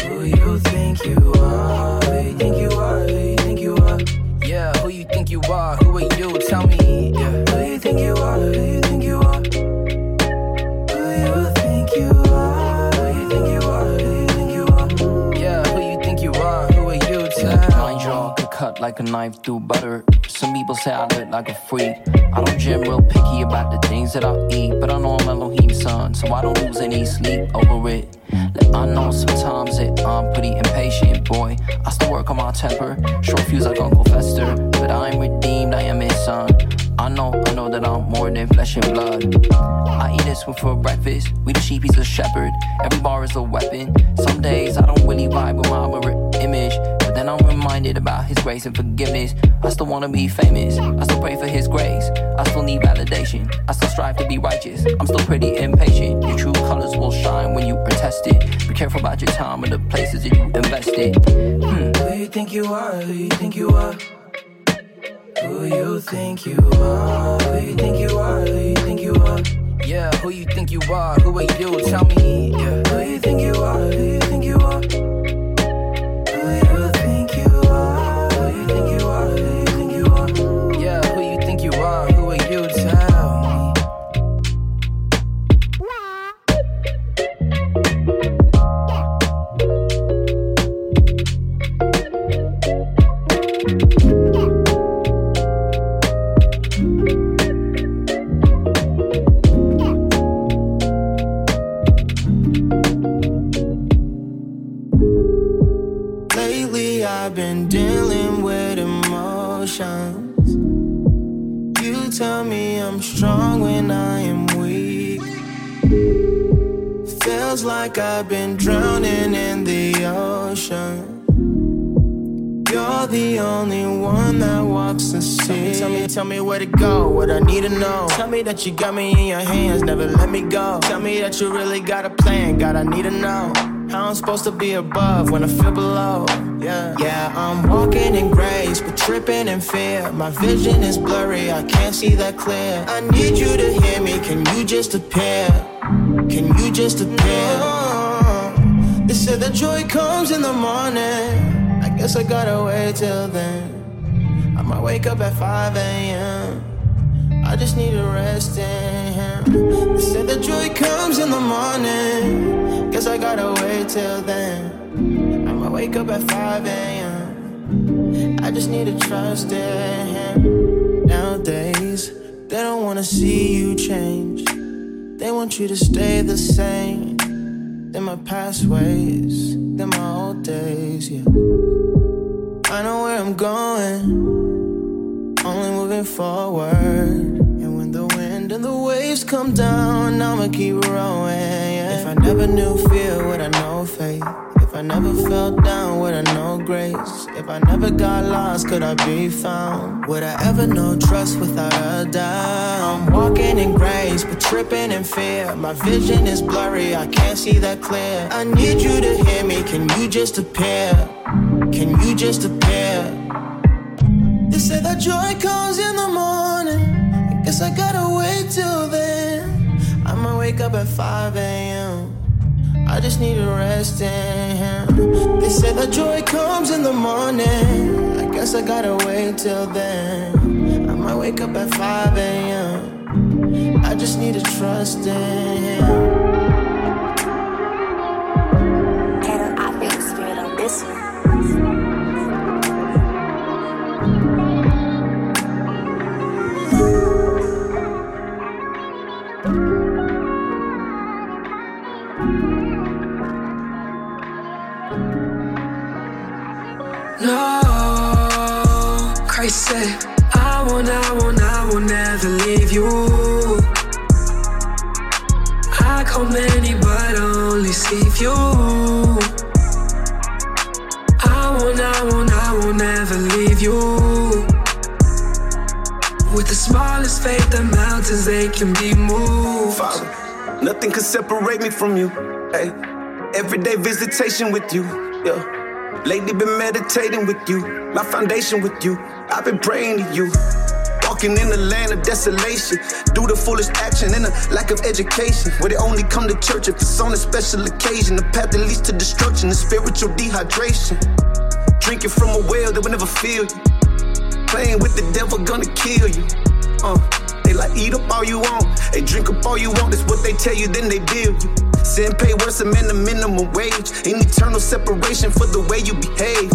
Speaker 6: Who you think you are? Who you think you are? Who you think you are? Yeah, who you think you are?
Speaker 19: Like a knife through butter. Some people say I look like a freak. I don't gym real picky about the things that I eat, but I know I'm Elohim's son, so I don't lose any sleep over it. Like, I know sometimes that I'm pretty impatient, boy. I still work on my temper, short fuse like Uncle Fester, but I'm redeemed, I am his son. I know, I know that I'm more than flesh and blood. I eat this one for breakfast. We the sheep, he's a shepherd. Every bar is a weapon. Some days I don't really vibe with my image. Then I'm reminded about his grace and forgiveness. I still wanna be famous. I still pray for his grace. I still need validation. I still strive to be righteous. I'm still pretty impatient. Your true colors will shine when you are tested. Be careful about your time and the places that you invested. Hmm.
Speaker 6: Who you think you are? Who you think you are? Who you think you are? Who you think you are? Who you think you are? Yeah, who you think you are? Who are you? Tell me. Yeah. Who you think you are? Who you think you are?
Speaker 5: Like I've been drowning in the ocean. You're the only one that walks the sea. Tell me, tell me where to go, what I need to know. Tell me that you got me in your hands, never let me go. Tell me that you really got a plan, God, I need to know. How I'm supposed to be above when I feel below. Yeah, yeah, I'm walking in grace, but tripping in fear. My vision is blurry, I can't see that clear. I need you to hear me, can you just appear? Can you just appear? They said that joy comes in the morning. I guess I gotta wait till then. I might wake up at 5 a.m. I just need to rest in Him. They said that joy comes in the morning. Guess I gotta wait till then. I might wake up at 5 a.m. I just need to trust in Him. Nowadays, they don't wanna see you change. They want you to stay the same. Than my past ways, than my old days, yeah. I know where I'm going, only moving forward. And when the wind and the waves come down, I'ma keep rowing. yeah. If I never knew fear, would I know faith? I never fell down, would I know grace? If I never got lost, could I be found? Would I ever know trust without a doubt? I'm walking in grace, but tripping in fear. My vision is blurry, I can't see that clear. I need you to hear me, can you just appear? Can you just appear? They say that joy comes in the morning. I guess I gotta wait till then. I'ma wake up at 5 a.m. I just need to rest in Him. They say that joy comes in the morning. I guess I gotta wait till then. I might wake up at 5 a.m. I just need to trust in Him.
Speaker 20: Christ said, I won't, I won't, I will never leave you. I call many, but I only see few. I won't, I won't, I will never leave you. With the smallest faith, the mountains they can be moved.
Speaker 11: Father, nothing can separate me from you. Hey, everyday visitation with you. Yeah. Lately been meditating with you, my foundation with you. I've been praying to you. Walking in the land of desolation, do the foolish action in a lack of education. Where they only come to church if it's on a special occasion. The path that leads to destruction is spiritual dehydration. Drinking from a well that will never fill you. Playing with the devil gonna kill you. Uh, they like eat up all you want, they drink up all you want. That's what they tell you, then they bill you. Sin pay worse than the minimum wage. In eternal separation for the way you behave.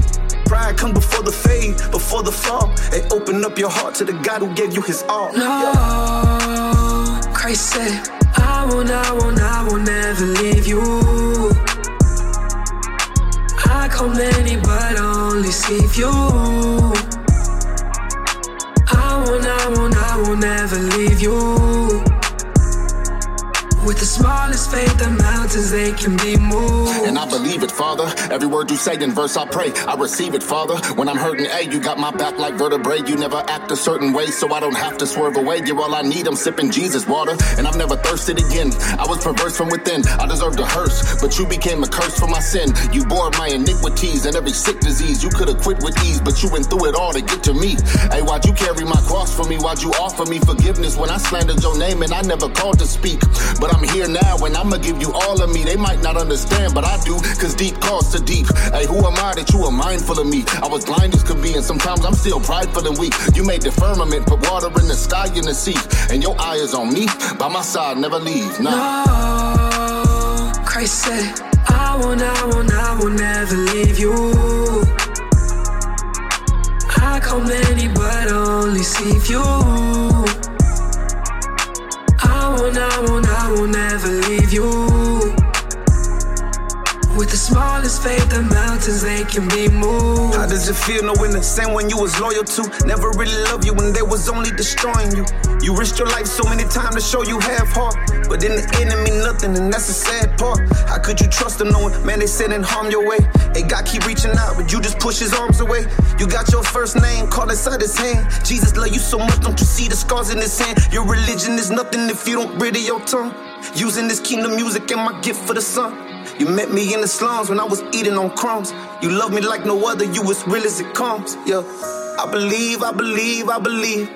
Speaker 11: Pride come before the fade, before the fall. Hey, open up your heart to the God who gave you his all.
Speaker 20: No, Christ said, I won't, I won't, I will never leave you. I call many, but only see few. I won't, I won't, I will never leave you. With the smallest faith, the mountains they can be moved.
Speaker 21: And I believe it, Father. Every word you say in verse, I pray. I receive it, Father. When I'm hurting, hey, you got my back like vertebrae. You never act a certain way, so I don't have to swerve away. You're all I need. I'm sipping Jesus water, and I've never thirsted again. I was perverse from within. I deserved a hearse, but you became a curse for my sin. You bore my iniquities and every sick disease. You could have quit with ease, but you went through it all to get to me. Hey, why'd you carry my cross for me? Why'd you offer me forgiveness when I slandered your name and I never called to speak? But I'm here now, and I'ma give you all of me. They might not understand, but I do, cause deep calls to deep. Hey, who am I that you are mindful of me? I was blind as could be, and sometimes I'm still prideful and weak. You made the firmament, put water in the sky and the sea. And your eye is on me, by my side, never leave. Nah.
Speaker 20: No, Christ said, I won't, I won't, I will never leave you. I call many, but only see few. I won't, I will never leave you. With the smallest faith, the mountains they can be moved.
Speaker 11: How does it feel knowing the same one you was loyal to never really loved you when they was only destroying you? You risked your life so many times to show you have heart, but in the end mean nothing, and that's the sad part. How could you trust them knowing, man, they sending harm your way? Hey, God keep reaching out, but you just push his arms away. You got your first name called inside his hand. Jesus love you so much, don't you see the scars in his hand? Your religion is nothing if you don't rid of your tongue. Using this kingdom music and my gift for the sun. You met me in the slums when I was eating on crumbs. You love me like no other, you as real as it comes. Yeah, I believe, I believe, I believe.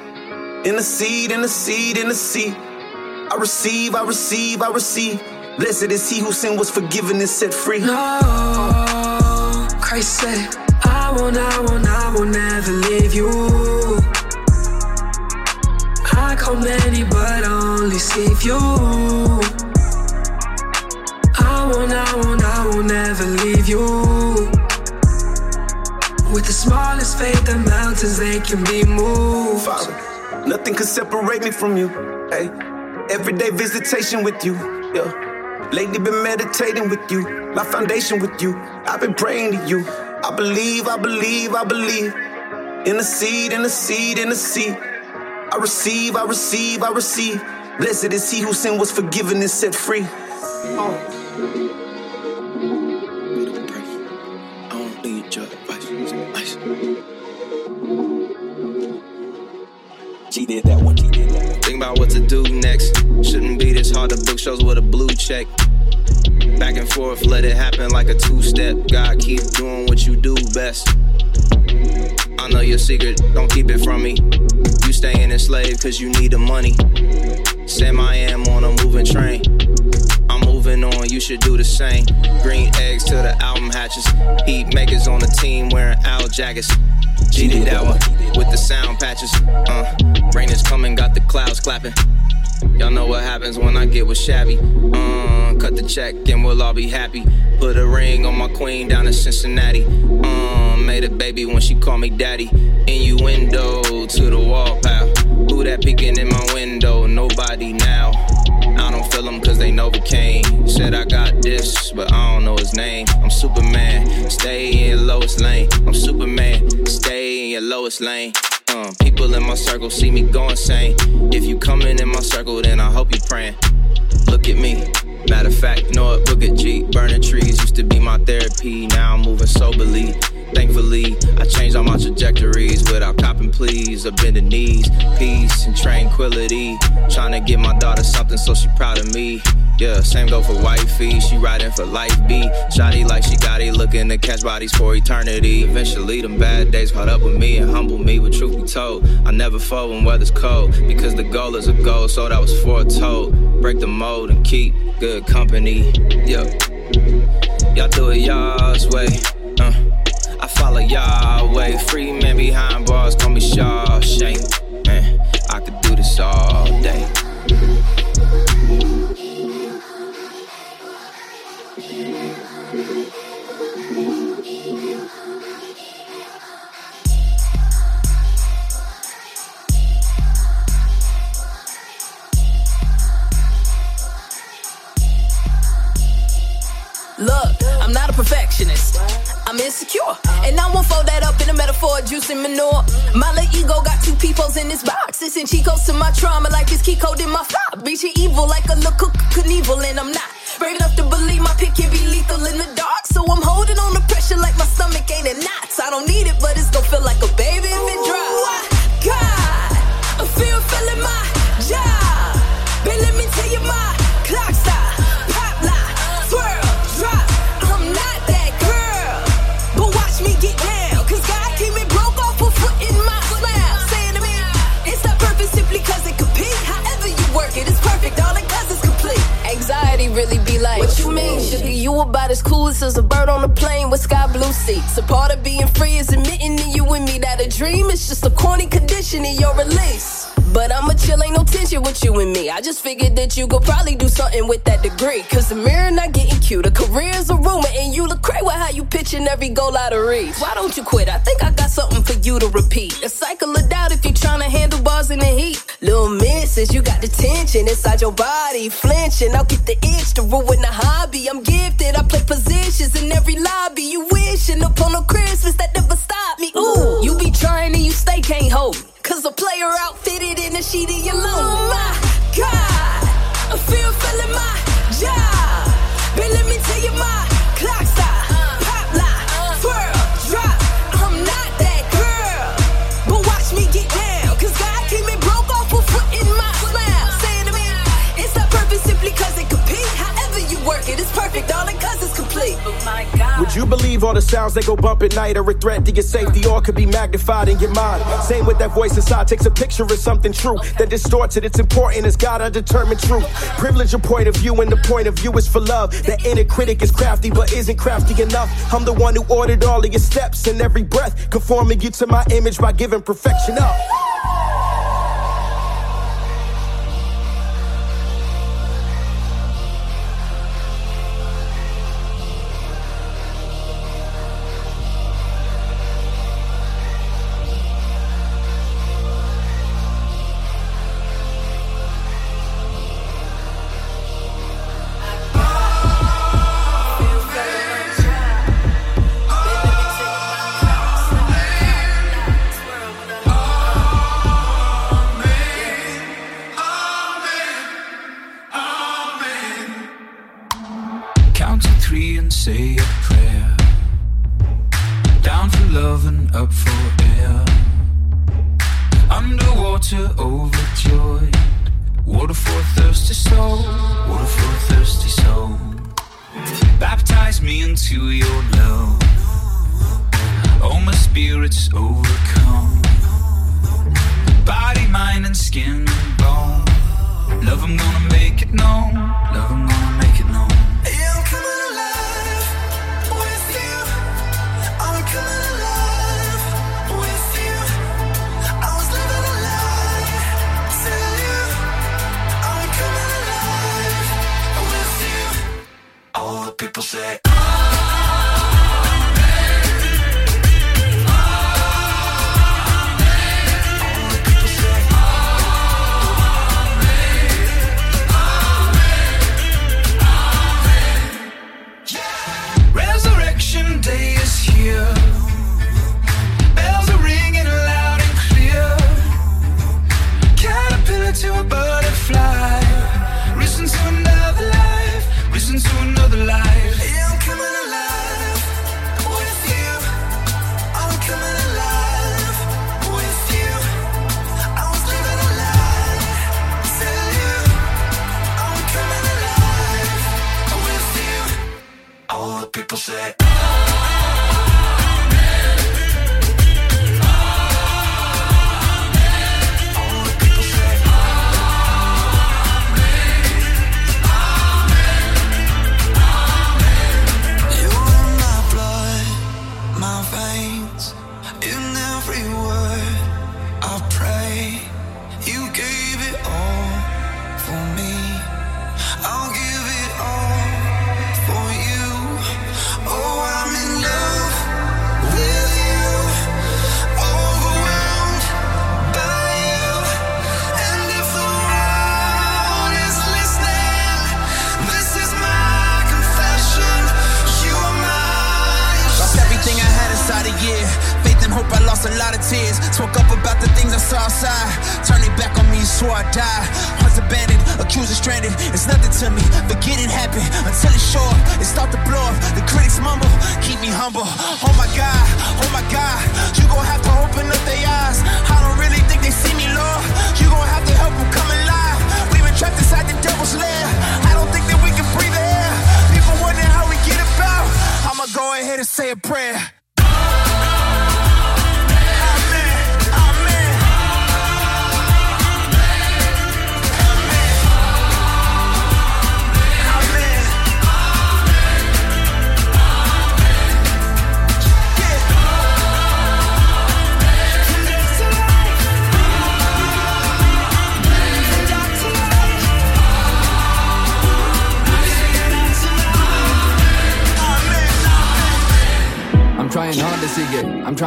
Speaker 11: In the seed, in the seed, in the seed. I receive, I receive, I receive. Blessed is he whose sin was forgiven and set free.
Speaker 20: No, Christ said, I won't, I won't, I will never leave you. I call many, but I only see few. I won't, I won't, I will never leave you. With the smallest faith, the mountains they can be moved.
Speaker 11: Father, nothing can separate me from you. Hey, everyday visitation with you. Yeah, lately been meditating with you, my foundation with you. I've been praying to you. I believe, I believe, I believe. In the seed, in the seed, in the seed. I receive, I receive, I receive. Blessed is he whose sin was forgiven and set free. Oh.
Speaker 22: G did that one. G did that one. Think about what to do next. Shouldn't be this hard to book shows with a blue check. Back and forth, let it happen like a two step. God, keep doing what you do best. I know your secret, don't keep it from me. Staying enslaved cause you need the money. Sam I am on a moving train. I'm moving on, you should do the same. Green eggs till the album hatches. Heat makers on the team wearing owl jackets. G did that one with the sound patches. Uh, rain is coming, got the clouds clapping. Y'all know what happens when I get with Shabby. Uh, cut the check and we'll all be happy. Put a ring on my queen down in Cincinnati. Uh, made a baby when she called me daddy. Innuendo to the wall, pal. Who that peeking in my window? Nobody now. I don't feel them cause they Novocaine. Said I got this, but I don't know his name. I'm Superman, stay in lowest lane. I'm Superman, stay in your lowest lane. Uh, in my circle, see me go insane. If you coming in my circle, then I hope you praying. Look at me. Matter of fact, know what? Look at G. Burning trees used to be my therapy. Now I'm moving soberly. Thankfully, I changed all my trajectories without copping pleas or bending knees. Peace and tranquility. Trying to get my daughter something so she proud of me. Yeah, same go for wifey. She riding for life B. Shotty like she got it, looking to catch bodies for eternity. Eventually, them bad days caught up with me and humble me. with truth told, I never fold when weather's cold because the goal is a goal, so that was foretold. Break the mold and keep good company. Yeah, y'all do it y'all's way. Uh. I follow Yahweh. Free man behind bars, call me Shawshank. Man, I could do this all day.
Speaker 23: Look, I'm not a perfectionist. I'm insecure. And I won't fold that up in a metaphor, juice and manure. My little ego got two peoples in this box. It's in cheat codes to my trauma, like it's key code in my flop. Reaching evil like a little cook Knievel, and I'm not brave enough to believe my pick can be lethal in the dark. So I'm holding on the pressure like my stomach ain't in knots. I don't need it, but it's gonna feel like a baby you you about as cool as a bird on a plane with sky blue seats. A part of being free is admitting to you and me that a dream is just a corny condition in your release. But I'ma chill, ain't no tension with you and me. I just figured that you could probably do something with that degree. Cause the mirror not getting cute. A career's a rumor, and you look crazy with how you pitching every goal out of reach. Why don't you quit? I think I got something for you to repeat. A cycle of doubt if you tryna handle bars in the heat. Little misses, you got the tension inside your body. Flinching, I'll get the itch to ruin the hobby. I'm gifted, I play positions in every lobby. You wishing upon a Christmas that never stopped me. Ooh, you be trying and you stay can't hold me. Cause a player outfitted in a sheet of your loan. Oh my God, I feel feeling my job. Babe, let me tell you my work it, it's perfect, cause it's complete. Oh.
Speaker 8: Would you believe all the sounds that go bump at night are a threat to your safety or could be magnified in your mind? Same with that voice inside, takes a picture of something true that distorts it. It's important as God, I determine truth. Privilege a point of view, and the point of view is for love. The inner critic is crafty, but isn't crafty enough. I'm the one who ordered all of your steps and every breath, conforming you to my image by giving perfection up.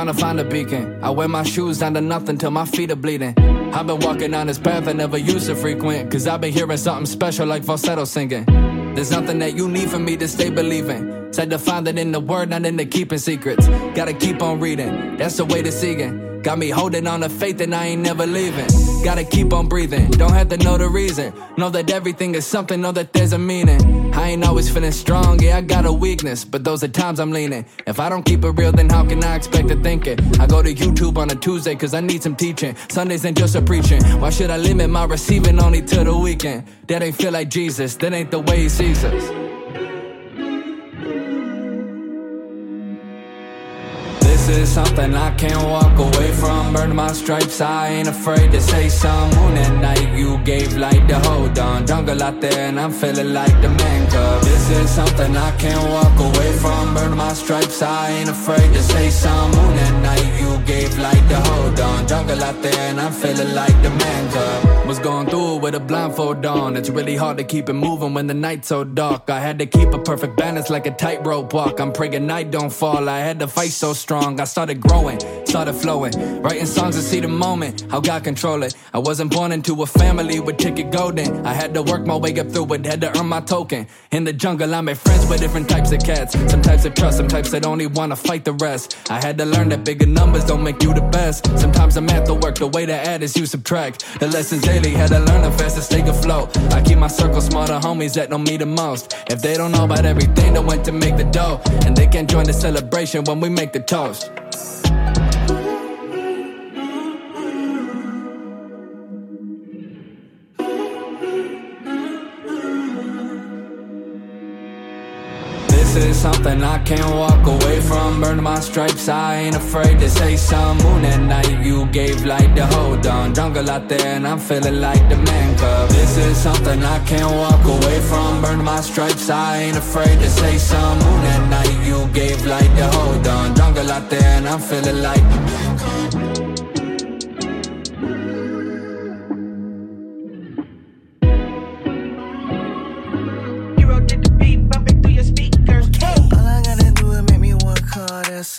Speaker 15: Trying to find a beacon. I wear my shoes down to nothing till my feet are bleeding. I've been walking on this path I never used to frequent. Cause I've been hearing something special like falsetto singing. There's nothing that you need for me to stay believing. Said to find it in the word, not in the keeping secrets. Gotta keep on reading. That's the way to see it. Got me holding on to faith and I ain't never leaving. Gotta keep on breathing. Don't have to know the reason. Know that everything is something, know that there's a meaning. I ain't always feeling strong, yeah, I got a weakness. But those are times I'm leaning. If I don't keep it real, then how can I expect to think it? I go to YouTube on a Tuesday cause I need some teaching. Sundays ain't just a preaching. Why should I limit my receiving only to the weekend? That ain't feel like Jesus, that ain't the way he sees us. This is something I can't walk away from. Burn my stripes, I ain't afraid to say some. Moon at night, you gave light to hold on. Jungle out there, and I'm feeling like the man cub. This is something I can't walk away from. Burn my stripes, I ain't afraid to say some. Moon at night, gave light to hold on. Jungle out there, and I'm feeling like the man cub. Was going through it with a blindfold on. It's really hard to keep it moving when the night's so dark. I had to keep a perfect balance like a tightrope walk. I'm praying night don't fall. I had to fight so strong. I started growing, started flowing. Writing songs to see the moment, how God control it. I wasn't born into a family with ticket golden. I had to work my way up through it, had to earn my token. In the jungle, I made friends with different types of cats. Some types that trust, some types that only wanna fight the rest. I had to learn that bigger numbers don't make you the best. Sometimes the math will work, the way to add is you subtract. The lessons daily, had to learn them fast to stay afloat. I keep my circle smarter homies that know me the most. If they don't know about everything, they went to make the dough. And they can join the celebration when we make the toast. Is something I can't walk away from. Burn my stripes, I ain't afraid to say some. Moon at night, you gave light to hold on. Jungle out there, and I'm feeling like the man cub. This is something I can't walk away from. Burn my stripes, I ain't afraid to say some. Moon at night, you gave light to hold on. Jungle out there, and I'm feeling like the man cub.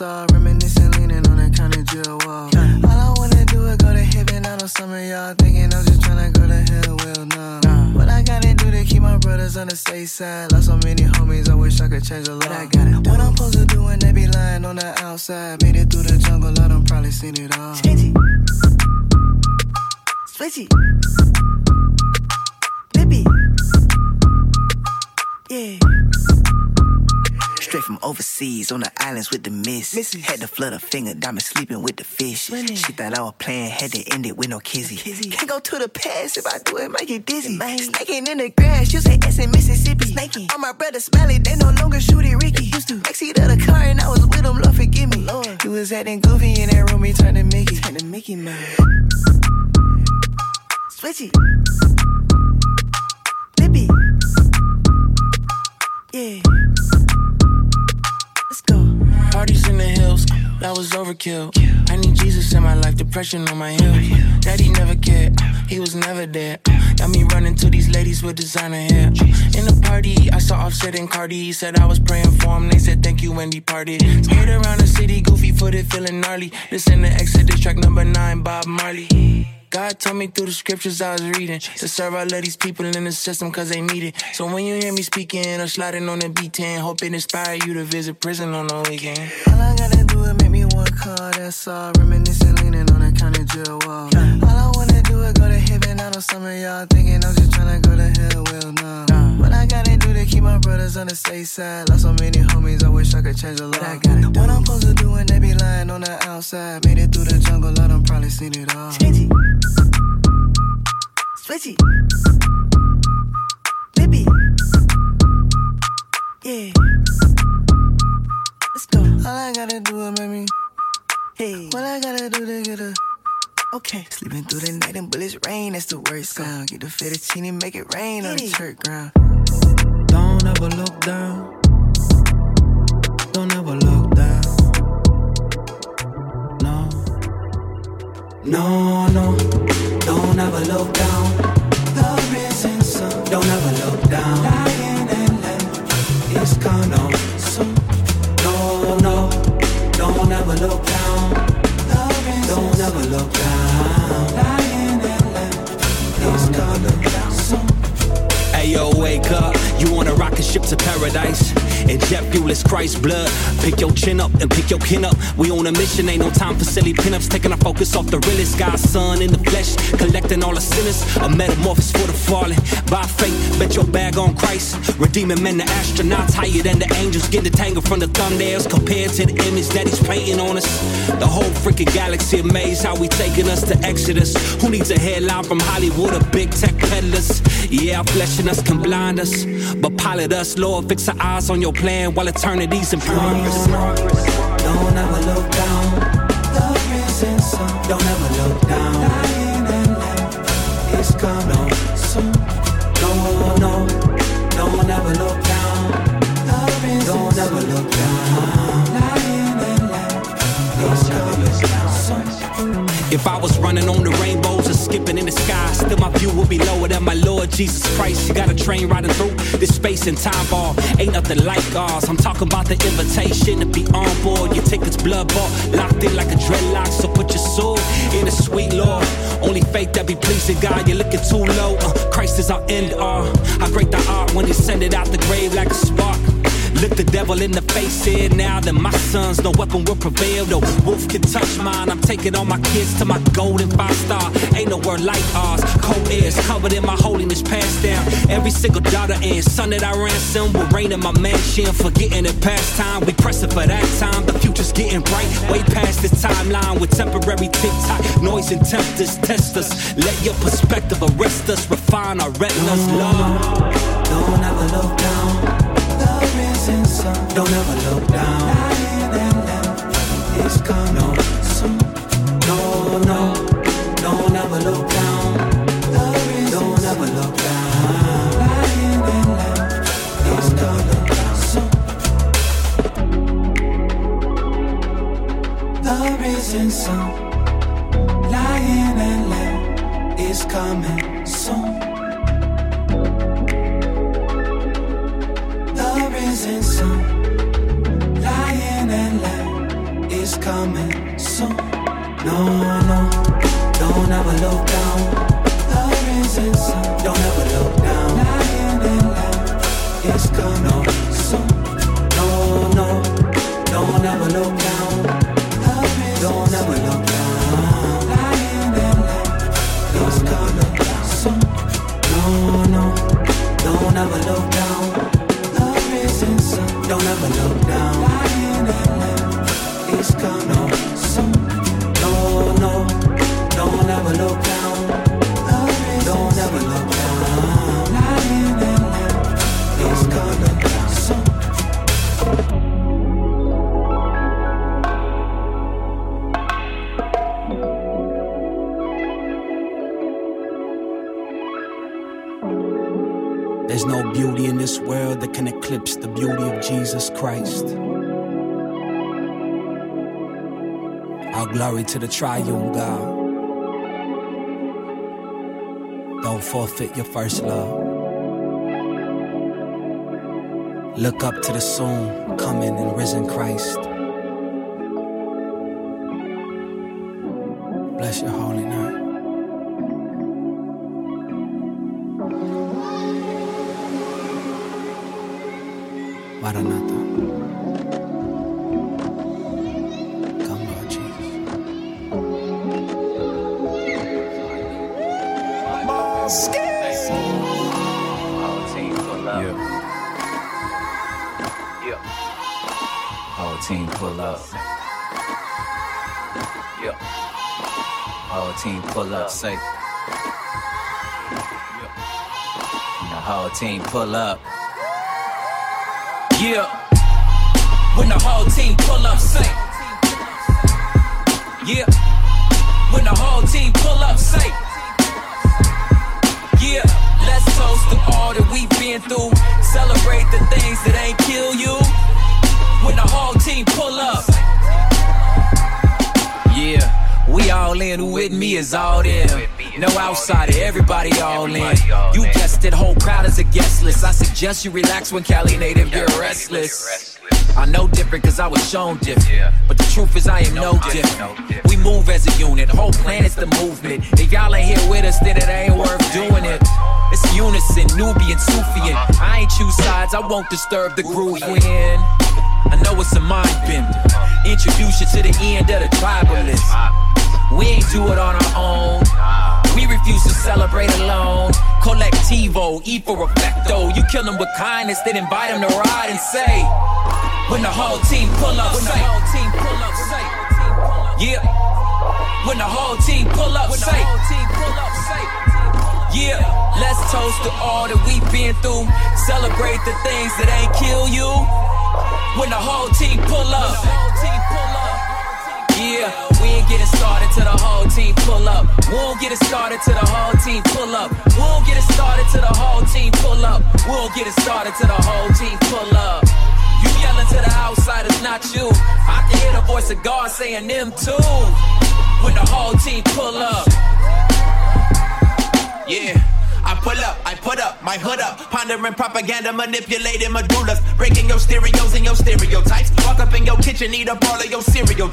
Speaker 11: All. Reminiscing, leaning on that kind of jail wall. All I wanna do is go to heaven. I know some of y'all thinking I'm just tryna go to hell. Well, no. What I gotta do to keep my brothers on the safe side? Lost so many homies, I wish I could change a lot. I gotta do. What I'm supposed to do when they be lying on the outside? Made it through the jungle, I done probably seen it all. Switchy. Switchy.
Speaker 24: Overseas on the islands with the miss. Had to flood a finger, diamond sleeping with the fish. She thought I was playing, had to end it with no kizzy. kizzy. Can't go to the past if I do it, might get dizzy. Snaking in the grass, you say S in Mississippi. Snaking. All my brothers smiling, they no longer shooting Ricky. Used to backseat of the car and I was with him, Lord forgive me. Lord. He was acting goofy in that room, he turned to Mickey. Turned to Mickey, man. Switchy. Lippy. Yeah.
Speaker 25: Parties in the hills, that was overkill. I need Jesus in my life, depression on my heels. Daddy never cared, he was never there. Got me running to these ladies with designer hair. In the party, I saw Offset and Cardi. Said I was praying for him. They said thank you, Wendy party. Skate around the city, goofy footed, feeling gnarly. Listen to Exodus track number nine, Bob Marley. God told me through the scriptures I was reading to serve all of these people in the system cause they need it. So when you hear me speaking or sliding on the B10, hope it inspire you to visit prison on the weekend.
Speaker 24: All I gotta do is make me one call, that's all. Reminiscing, leaning on the county jail wall. All I wanna do is go to heaven. I know some of y'all thinking I'm just tryna go to hell. Well, no. What I gotta do to keep my brothers on the safe side? Lost so many homies, I wish I could change a lot. I gotta do. What I'm supposed to do when they be lying on the outside? Made it through the jungle, let them probably seen it all. Switchy. Switchy. Lippy. Yeah. Let's go. All I gotta do is make me. Hey. What I gotta do to get a. Okay. Sleeping through the night and bullets rain, that's the worst sound. Get the fettuccine make it rain on the church ground.
Speaker 25: Don't ever look down. Don't ever look down. No. No, no. Don't ever look down. The sun. Don't ever look down. Lying and soon. No, no. Don't ever look down. Don't ever look down.
Speaker 26: Ayo, wake up. Rocket ship to paradise. And jet fuel is Christ's blood. Pick your chin up and pick your kin up. We on a mission, ain't no time for silly pinups. Taking our focus off the realest God's son in the flesh. Collecting all the sinners. A metamorphosis for the fallen. By faith, bet your bag on Christ. Redeeming men, the astronauts higher than the angels. Get the tangle from the thumbnails compared to the image that he's painting on us. The whole freaking galaxy amazed how we taking us to Exodus. Who needs a headline from Hollywood or big tech peddlers? Yeah, flesh and us can blind us. But pilot us, Lord, fix our eyes on your plan while eternity's in progress.
Speaker 25: Don't ever look down. Don't ever look down. Lying and left. It's coming soon. No, no. Don't ever look down. Don't ever look down. Lying and left. It's coming soon.
Speaker 26: If I was running on the rainbows and skipping in the sky, still my view will be lower than my Lord Jesus Christ. You got a train riding through this space and time ball. Ain't nothing like ours. I'm talking about the invitation to be on board. Your ticket's blood bought, locked in like a dreadlock. So put your soul in the sweet Lord. Only faith that be pleasing God. You're looking too low. Uh, Christ is our end all. I break the art when He send it out the grave like a spark. Look the devil in the face here now that my sons, no weapon will prevail. No wolf can touch mine. I'm taking all my kids to my golden five star. Ain't no word like ours. Cold ears covered in my holiness passed down. Every single daughter and son that I ransom will reign in my mansion. Forgetting the past time, we pressing for that time. The future's getting bright, way past this timeline with temporary tick tock, noise and tempters test us. Let your perspective arrest us, refine our retinas, Love,
Speaker 25: Don't ever look down. Don't ever look down. Coming. No, no. Don't ever look down. Don't ever look down. The risen sun. Lying and left. It's coming
Speaker 26: to the triune God. Don't forfeit your first love. Look up to the soon coming and risen Christ.
Speaker 13: Pull up. Suggest you relax when Cali native get restless. I know different cause I was shown different. But the truth is I am no different. We move as a unit, whole planet's the movement. If y'all ain't here with us, then it ain't worth doing it. It's unison, Nubian, Sufian. I ain't choose sides, I won't disturb the groove when. I know it's a mind bender. Introduce you to the end of the tribalist. We ain't do it on our own. We refuse to celebrate alone. Collectivo, E for effecto. You kill them with kindness, then invite them to ride and say, when the whole team pull up, when the whole team pull up, say, yeah. When the whole team pull up, when say, yeah. Let's toast to all that we've been through. Celebrate the things that ain't kill you. When the whole team pull up. Yeah, we ain't getting started till the whole team pull up. We won't get it started till the whole team pull up. We won't get it started till the whole team pull up. We won't get it started till the whole team pull up. You yelling to the outsiders, not you. I can hear the voice of God saying them too. When the whole team pull up.
Speaker 3: Yeah. I pull up, I put up my hood up, pondering propaganda, manipulating medullas, breaking your stereos and your stereotypes. Walk up in your kitchen, eat up all of your cereal.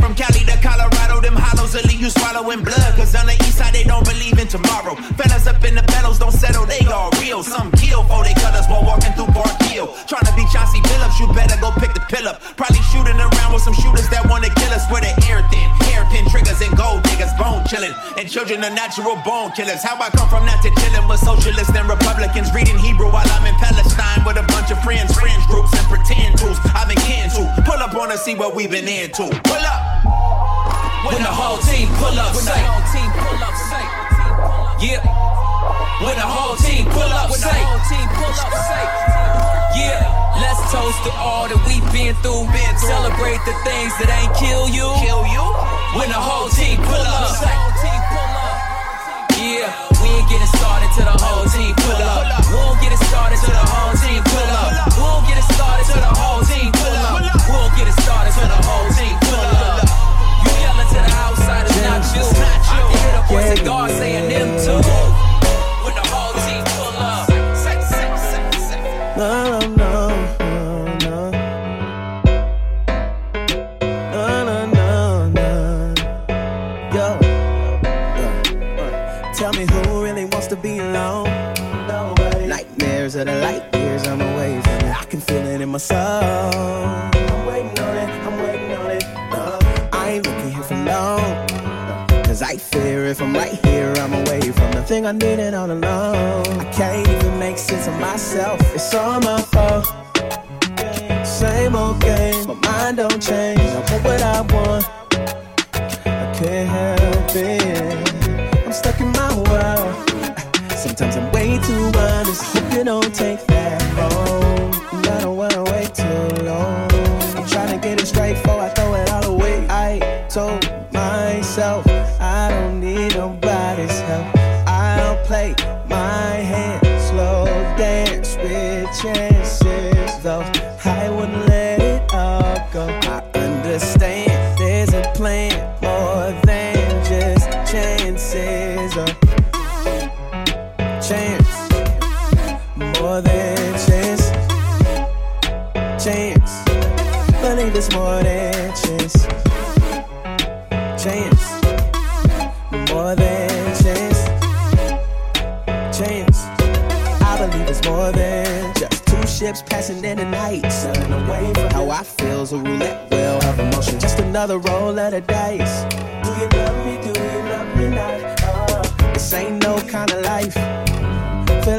Speaker 3: From Cali to Colorado, them hollows will leave you swallowing blood. Cause on the east side, they don't believe in tomorrow. Fellas up in the bellows don't settle, they all real. Some kill for they colors while walking through Park Hill. Trying to be Chauncey Billups, you better go pick the pill up. Probably shooting around with some shooters that wanna kill us with the chilling. And children are natural bone killers. How I come from that to chilling with socialists and Republicans, reading Hebrew while I'm in Palestine with a bunch of friends, friends groups and pretend tools. I've been kin to. Pull up on us, see what we've been into. Pull up.
Speaker 13: When the whole team pull up,
Speaker 3: When the
Speaker 13: say.
Speaker 3: whole
Speaker 13: team pull up, say. Yeah. When the whole team pull up,
Speaker 3: When the
Speaker 13: say.
Speaker 3: whole team pull up, say.
Speaker 13: Yeah. Let's toast to all that we've been through. Celebrate the things that ain't kill you.
Speaker 3: Kill you.
Speaker 13: When the whole team pull up. Yeah. We ain't getting started till the whole team pull up. We won't get it started till the whole team pull up. We won't get it started till the whole team pull up. We won't get it started till the whole team pull up. You yelling to the outsiders, not you. I can hear the voice of God saying them too.
Speaker 27: soul. I'm waiting on it, I'm waiting on it. No. I ain't looking here for long. Cause I fear if I'm right here, I'm away from the thing I needed all alone. I can't even make sense of myself, it's all my fault. Same old game, my mind don't change. I want what I want, I can't help it. I'm stuck in my world.
Speaker 5: Sometimes I'm way too honest. Hope you don't take So.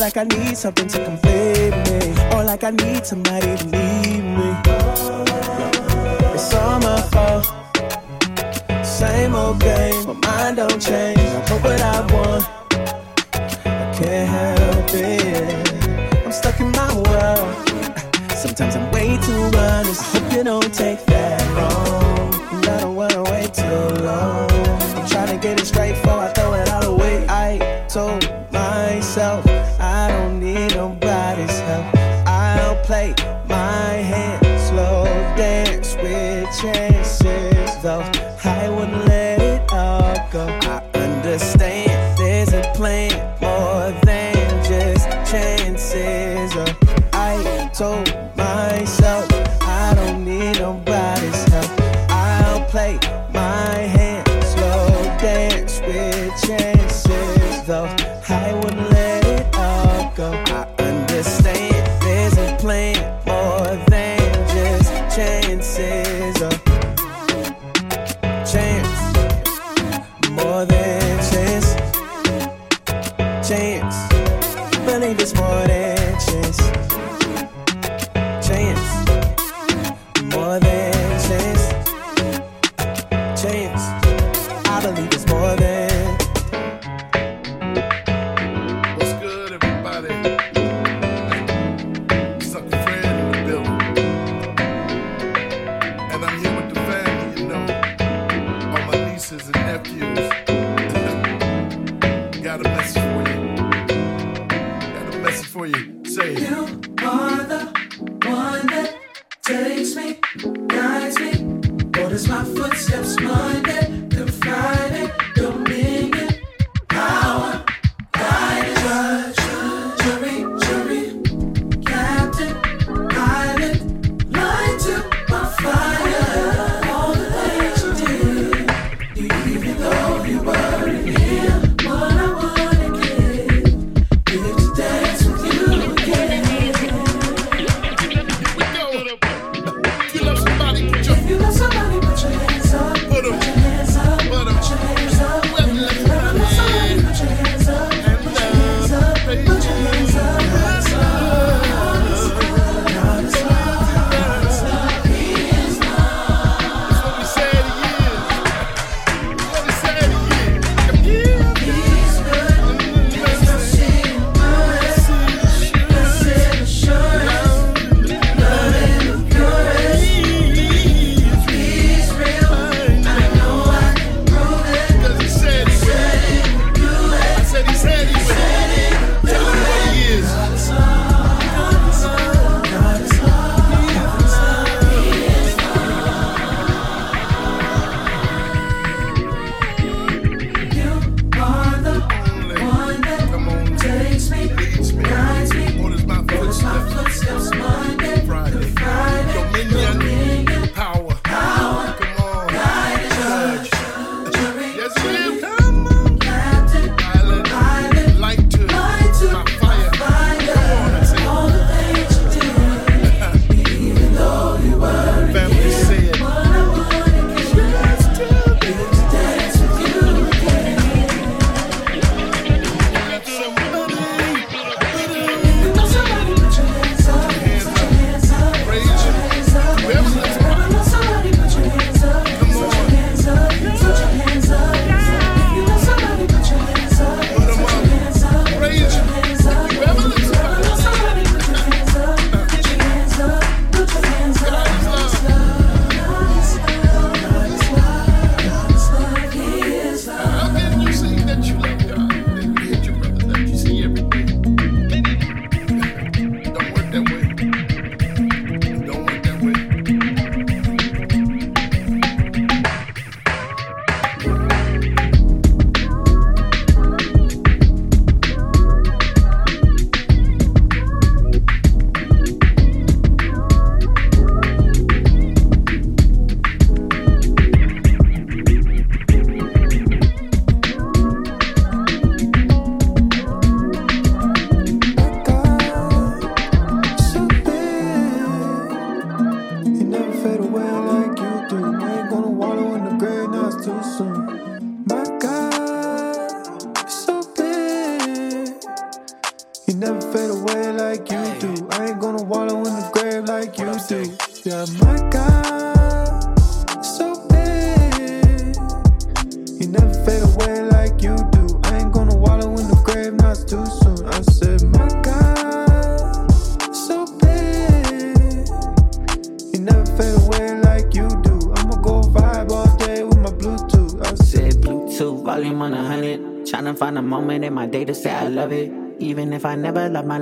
Speaker 5: like I need something to complete me. Or like I need somebody to leave me. It's all my fault. Same old game, my mind don't change. I hope what I want. I can't help it. I'm stuck in my world. Sometimes I'm way too honest. I hope you don't take
Speaker 28: got a message.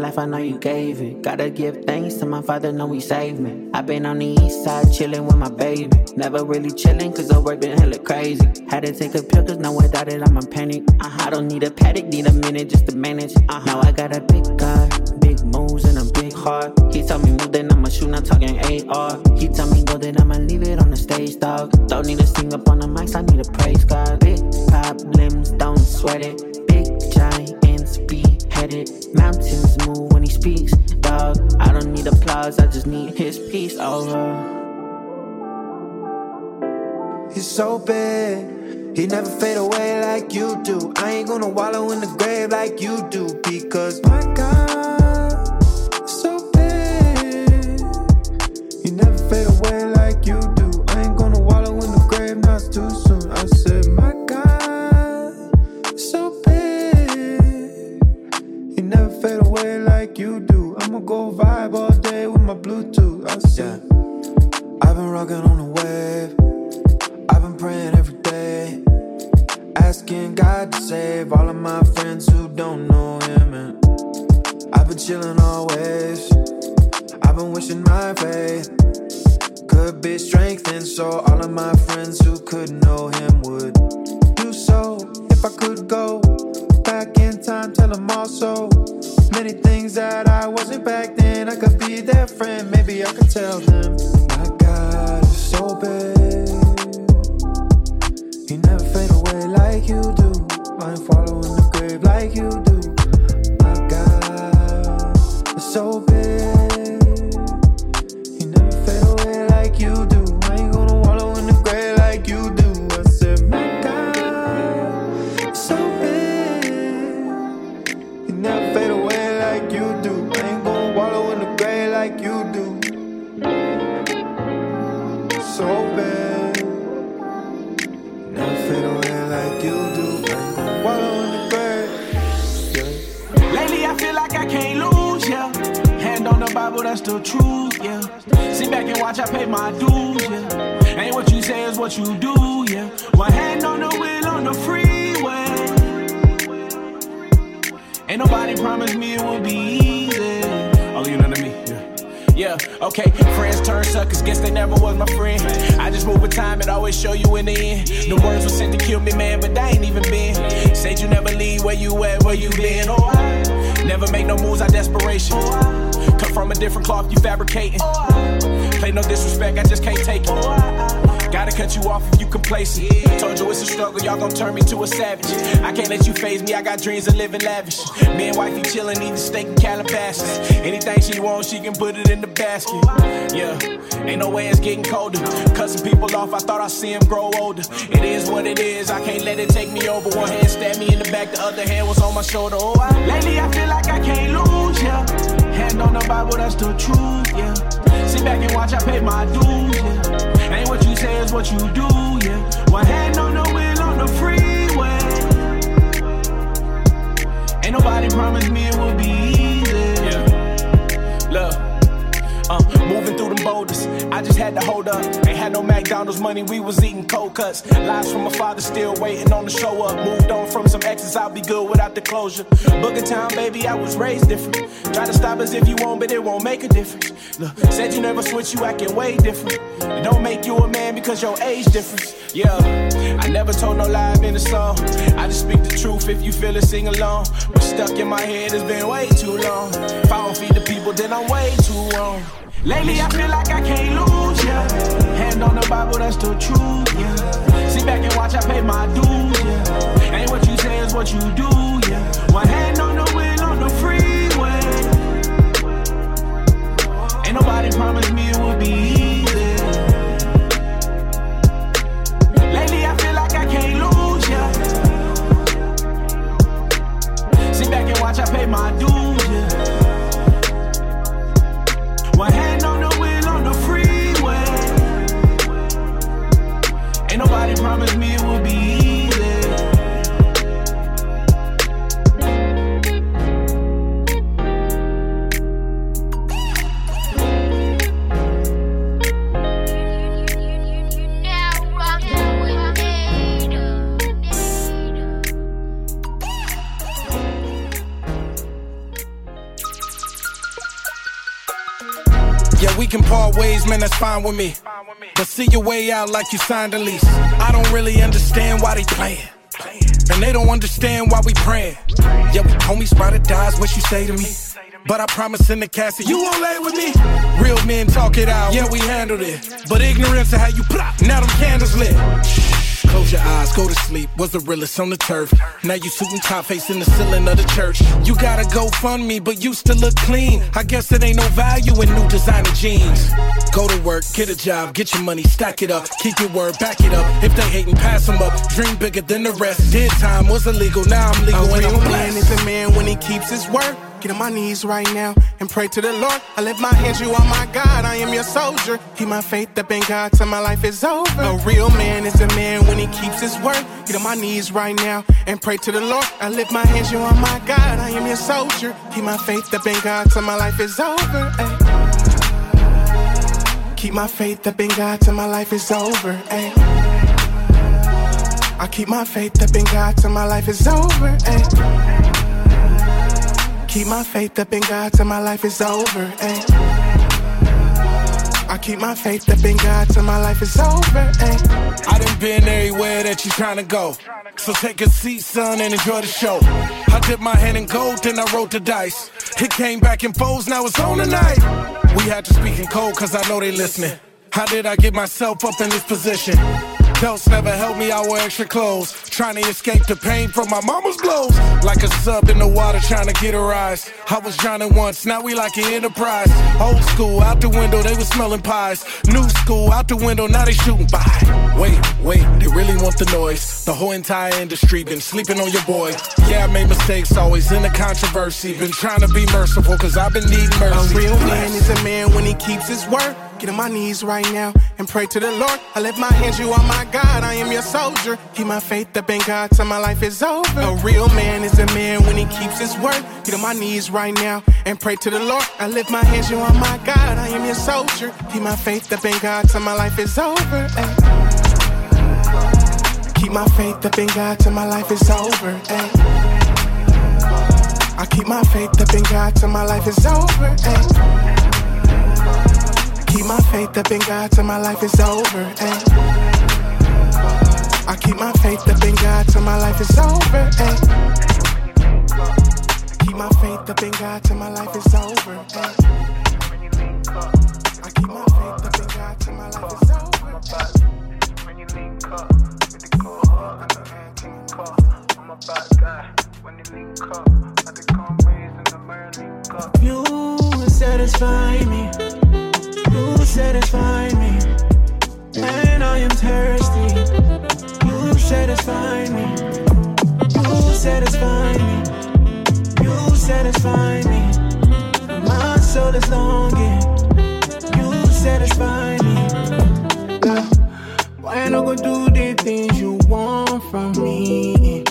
Speaker 29: Life, I know you gave it. Gotta give thanks to my father, know he saved me. i been on the east side chillin' with my baby. Never really chillin' cause the work been hella crazy. Had to take a pill cause now without it I'm a panic. Uh-huh. I don't need a paddock, need a minute just to manage. Uh-huh. Now I got a big guy, big moves and a big heart. He told me move, then I'ma shoot, not talking AR. He told me go, then I'ma leave it on the stage, dog. Don't need to sing up on the mics, I need to praise need his peace over.
Speaker 14: He's so big, he never fade away like you do. I ain't gonna wallow in the grave like you do because my God, so big. He never fade away like you do. I ain't gonna wallow in the grave, not too soon. I said, my God, so big. He never fade away like you do. I'ma go vibe my Bluetooth. I said, I've been rocking on the wave. I've been praying every day, asking God to save all of my friends who don't know Him. And I've been chilling always. I've been wishing my faith could be strengthened, so all of my friends who couldn't know Him would do so. If I could go back in time, tell them also many things that I wasn't back then. I could be their friend, maybe I could tell them. My God is so big. He never fade away like you do. I ain't following the grave like you do. My God is so big.
Speaker 8: That's the truth, yeah. Sit back and watch, I pay my dues, yeah. Ain't what you say is what you do, yeah. One hand on the wheel on the freeway. Ain't nobody promised me it would be easy. Oh, you know what I mean? Yeah. Yeah, okay. Friends turn suckers, guess they never was my friend. I just move with time and always show you in the end. The words were sent to kill me, man, but they ain't even been. Said you never leave where you at, where you been. Oh, I never make no moves out desperation. Come from a different cloth, you fabricating. Play no disrespect, I just can't take it. Gotta cut you off if you complacent. Told you it's a struggle, y'all gon' turn me to a savage. I can't let you phase me, I got dreams of living lavish. Me and wifey chillin', eating steak and Calabasas. Anything she wants, she can put it in the basket. Yeah, ain't no way it's getting colder. Cutting people off, I thought I'd see them grow older. It is what it is, I can't let it take me over. One hand stabbed me in the back, the other hand was on my shoulder. Oh, I, lately I feel like I can't lose, yeah. Hand on the Bible, that's the truth, yeah. Sit back and watch, I pay my dues, yeah. Ain't what you say is what you do, yeah. One hand on the wheel on the freeway. Ain't nobody promised me it would be easy. Uh, moving through them boulders, I just had to hold up. Ain't had no McDonald's money, we was eating cold cuts. Lives from my father still waiting on the show up. Moved on from some exes, I'll be good without the closure. Booker Town, baby, I was raised different. Try to stop us if you want, but it won't make a difference. Look, said you never switch, you acting way different. It don't make you a man because your age difference. Yeah, I never told no lie in the song. I just speak the truth if you feel it, sing along. What's stuck in my head has been way too long. If I don't feed the people, then I'm way too wrong. Lately, I feel like I can't lose, yeah. Hand on the Bible, that's the truth, yeah. Sit back and watch, I pay my dues, yeah. Ain't what you say is what you do, yeah. One hand on the wheel on the freeway. Ain't nobody promised me it would be pay my dues,
Speaker 30: can part ways, man, that's fine with me. But see your way out like you signed a lease. I don't really understand why they playing. And they don't understand why we praying. Yeah, we homies the dies, what you say to me. But I promise in the casket, you won't lay with me. Real men talk it out, yeah, we handled it. But ignorance of how you plop, now them candles lit. Close your eyes, go to sleep. Was the realest on the turf. Now you suiting top facing the ceiling of the church. You gotta go fund me, but you still look clean. I guess it ain't no value in new designer jeans. Go to work, get a job, get your money, stack it up. Keep your word, back it up. If they hating, pass them up. Dream bigger than the rest. Did time was illegal, now I'm legal
Speaker 27: A
Speaker 30: and I'm
Speaker 27: real man
Speaker 30: blessed.
Speaker 27: is a man when he keeps his word. Get on my knees right now and pray to the Lord. I lift my hands, you are my God. I am your soldier. Keep my faith up in God till my life is over. A real man is a man when he keeps his word. Get on my knees right now and pray to the Lord. I lift my hands, you are my God. I am your soldier. Keep my faith up in God till my life is over. ay. Keep my faith up in God till my life is over. ay. I keep my faith up in God till my life is over. ay. Keep my faith up in God till my life is over. ay. I keep my faith up in God till my life is over. ay.
Speaker 30: I done been everywhere that you tryna go. So take a seat, son, and enjoy the show. I dipped my hand in gold, then I rolled the dice. It came back in foes, now it's on tonight. We had to speak in code, cause I know they listening. How did I get myself up in this position? Belts never helped me, I wear extra clothes. Trying to escape the pain from my mama's blows. Like a sub in the water trying to get a rise. I was drowning once, now we like an enterprise. Old school, out the window, they was smelling pies. New school, out the window, now they shooting by. Wait, wait, they really want the noise. The whole entire industry been sleeping on your boy. Yeah, I made mistakes, always in the controversy. Been trying to be merciful, cause I've been needing mercy.
Speaker 27: A real man is a man when he keeps his word. Get on my knees right now and pray to the Lord. I lift my hands, you are my God. I am your soldier. Keep my faith up in God till my life is over. A real man is a man when he keeps his word. Get on my knees right now and pray to the Lord. I lift my hands, you are my God. I am your soldier. Keep my faith up in God till my life is over. ay. Keep my faith up in God till my life is over. ay. I keep my faith up in God till my life is over. ay. Keep my faith up in God till my life is over. ay. I keep my faith up in God till my life is over. ay. Keep my faith up in God till my life is over. ay. I keep my faith up in God till my life is over.
Speaker 11: You satisfy me. You satisfy me. Satisfy me, and I am thirsty. You satisfy me. You satisfy me. You satisfy me. My soul is longing. You satisfy me. Yeah. Why I not go do the things you want from me?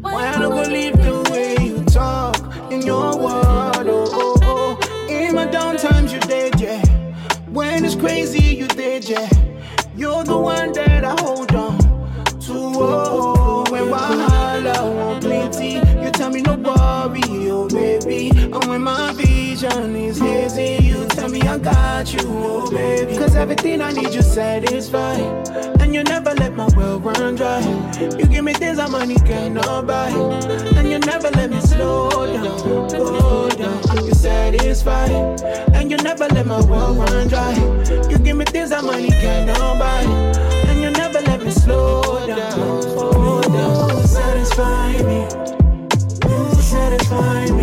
Speaker 11: Why I not go live the way you talk in your world? When it's crazy, you did, yeah. You're the one that I hold on to. Oh, when Wahala won't plenty, you tell me no worry, oh baby. And when my vision is hazy, tell me I got you, oh baby. Cause everything I need you satisfy. And you never let my well run dry. You give me things that money cannot buy. And you never let me slow down, go down. You satisfy. And you never let my well run dry. You give me things that money cannot buy. And you never let me slow down, slow down. You satisfy me. You satisfy me.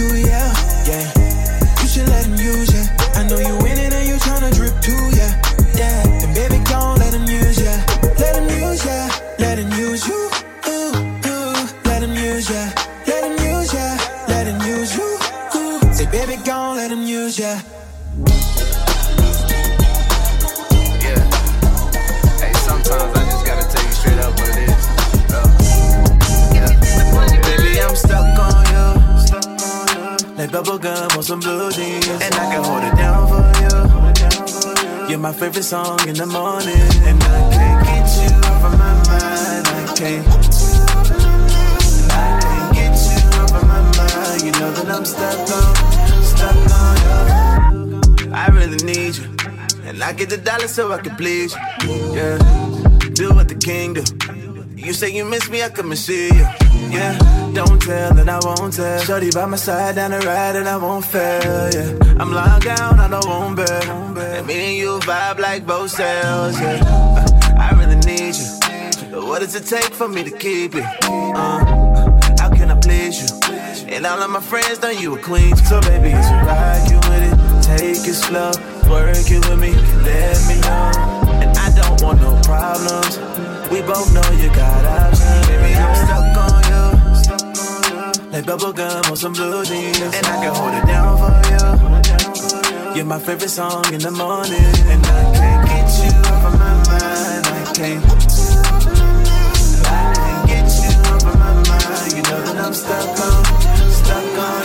Speaker 14: to
Speaker 5: Bubble gum on some blue jeans. And I can hold it down for you. You're my favorite song in the morning. And I can't get you off of my mind. I can't. Get you off my mind. You know that I'm stuck on, stuck on you. I really need you. And I get the dollar so I can please you. Yeah. Do what the king do. You say you miss me, I come and see you yeah. Don't tell and I won't tell. Shorty by my side down the ride and I won't fail, yeah. I'm lying down, I don't want bed. And me and you vibe like both cells, yeah. I really need you. But what does it take for me to keep it? Uh, how can I please you? And all of my friends know you a queen. So baby, it's a ride, you with it. Take it slow, work it with me, let me know. And I don't want no problems. We both know you got options. Baby, I'm stuck on like bubblegum on some blue jeans. And I can hold it down for you.
Speaker 8: You're my favorite song in the morning. And I can't get you off of my mind. I can't. I can't get you off my mind. You know that I'm stuck on, stuck on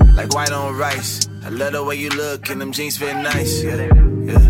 Speaker 8: you.
Speaker 5: Like white on rice. I love the way you look and them jeans fit nice. Yeah, yeah.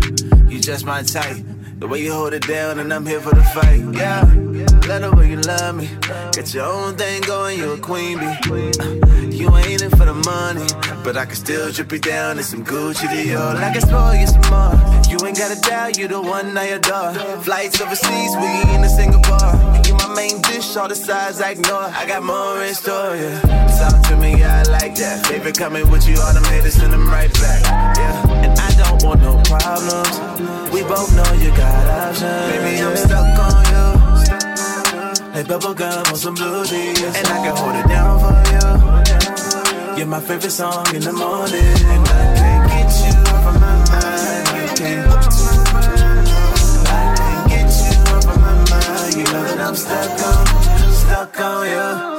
Speaker 5: You just my type. The way you hold it down and I'm here for the fight. Yeah love the way you love me. Got your own thing going, you a queen bee. Uh, you ain't in for the money, but I can still drip you down in some Gucci Dior. Like I spoil you some more. You ain't gotta doubt you the one I adore. Flights overseas, we in a Singapore. You my main dish, all the sides I ignore. I got more in store, yeah. Talk to me, yeah, I like that. Favorite coming with you, all them haters send them right back. Yeah, and I don't want no problems. We both know you got options. Baby, I'm stuck on you. Like bubble gum on some blue jeans. And I can hold it down for you. You're my favorite song in the morning. And I can't get you off of my mind. I can't. I can't get you off of my mind. You know that I'm stuck on, stuck on you.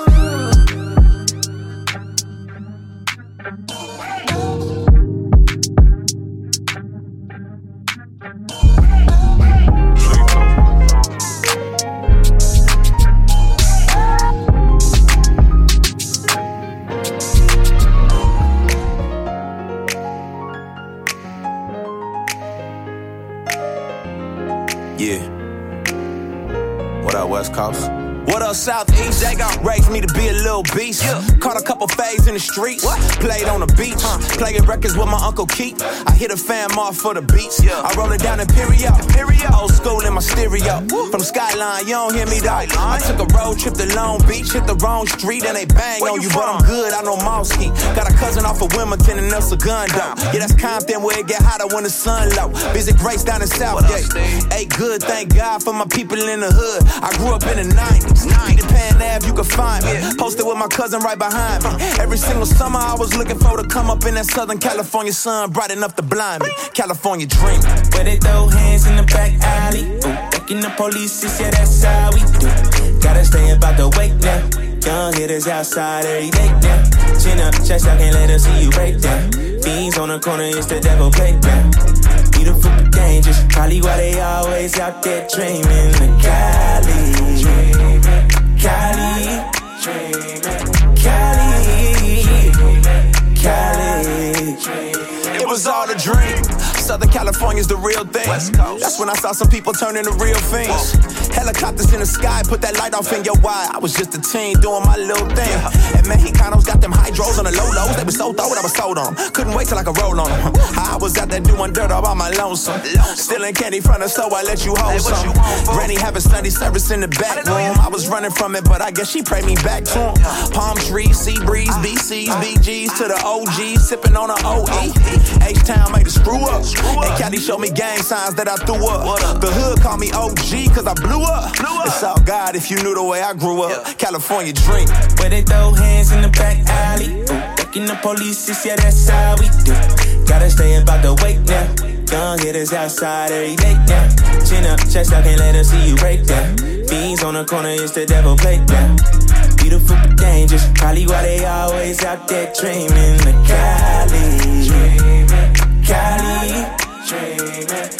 Speaker 22: West Coast? What up, Southeast? Raised me to be a little beast. Yeah. Caught a couple faves in the streets. Played on the beach. Playing records with my Uncle Keith. I hit a fam off for the beats. I roll it down Imperial. Old school in my stereo. From Skyline, you don't hear me though. I took a road trip to Long Beach. Hit the wrong street and they bang on you. But I'm good, I know Mosky. Got a cousin off of Wilmington and El Segundo. Yeah, that's Compton where it get hotter when the sun low. Visit Grace down in Southgate. Hey, good, thank God for my people in the hood. I grew up in the 90s. Peter Pan Ave, you can find me. Posted with my cousin right behind me. Every single summer I was looking for to come up in that Southern California sun, bright enough to blind me. California dream.
Speaker 8: Where they throw hands in the back alley. Ooh, the police, yeah, that's how we do. Gotta stay about the wake now. Young hitters outside every day now. Chin up, chest out, can't let them see you break down. Fiends on the corner, it's the devil playground. Beautiful but dangerous, probably why they always out there dreaming the Cali. Cali. Cali. Cali.
Speaker 22: It was all a dream. Southern California's the real thing. That's when I saw some people turn into real things. Helicopters in the sky, put that light off in your eye. I was just a teen doing my little thing. And Mexicanos got them hydros on the low lows. They were so throw I was sold on them. Couldn't wait till I could roll on them. I was out there doing dirt all by my lonesome. Stealing candy from the store, I let you hold some. Granny having Sunday service in the back room. I was running from it, but I guess she prayed me back to him. Palm trees, sea breeze, BCs, BGs to the OGs, sipping on an OE. H-Town made a screw up. And Cali showed me gang signs that I threw up. The hood called me OG cause I blew up. It's all God if you knew the way I grew up. California dream.
Speaker 8: Where they throw hands in the back alley. Ducking the police, yeah, that's how we do. Gotta stay about the wake now. Young hitters outside every day now. Chin up, chest out, can't let them see you break down. Beans on the corner, it's the devil playground. Beautiful but dangerous, probably why they always out there dreaming the Cali. Cali. Cali.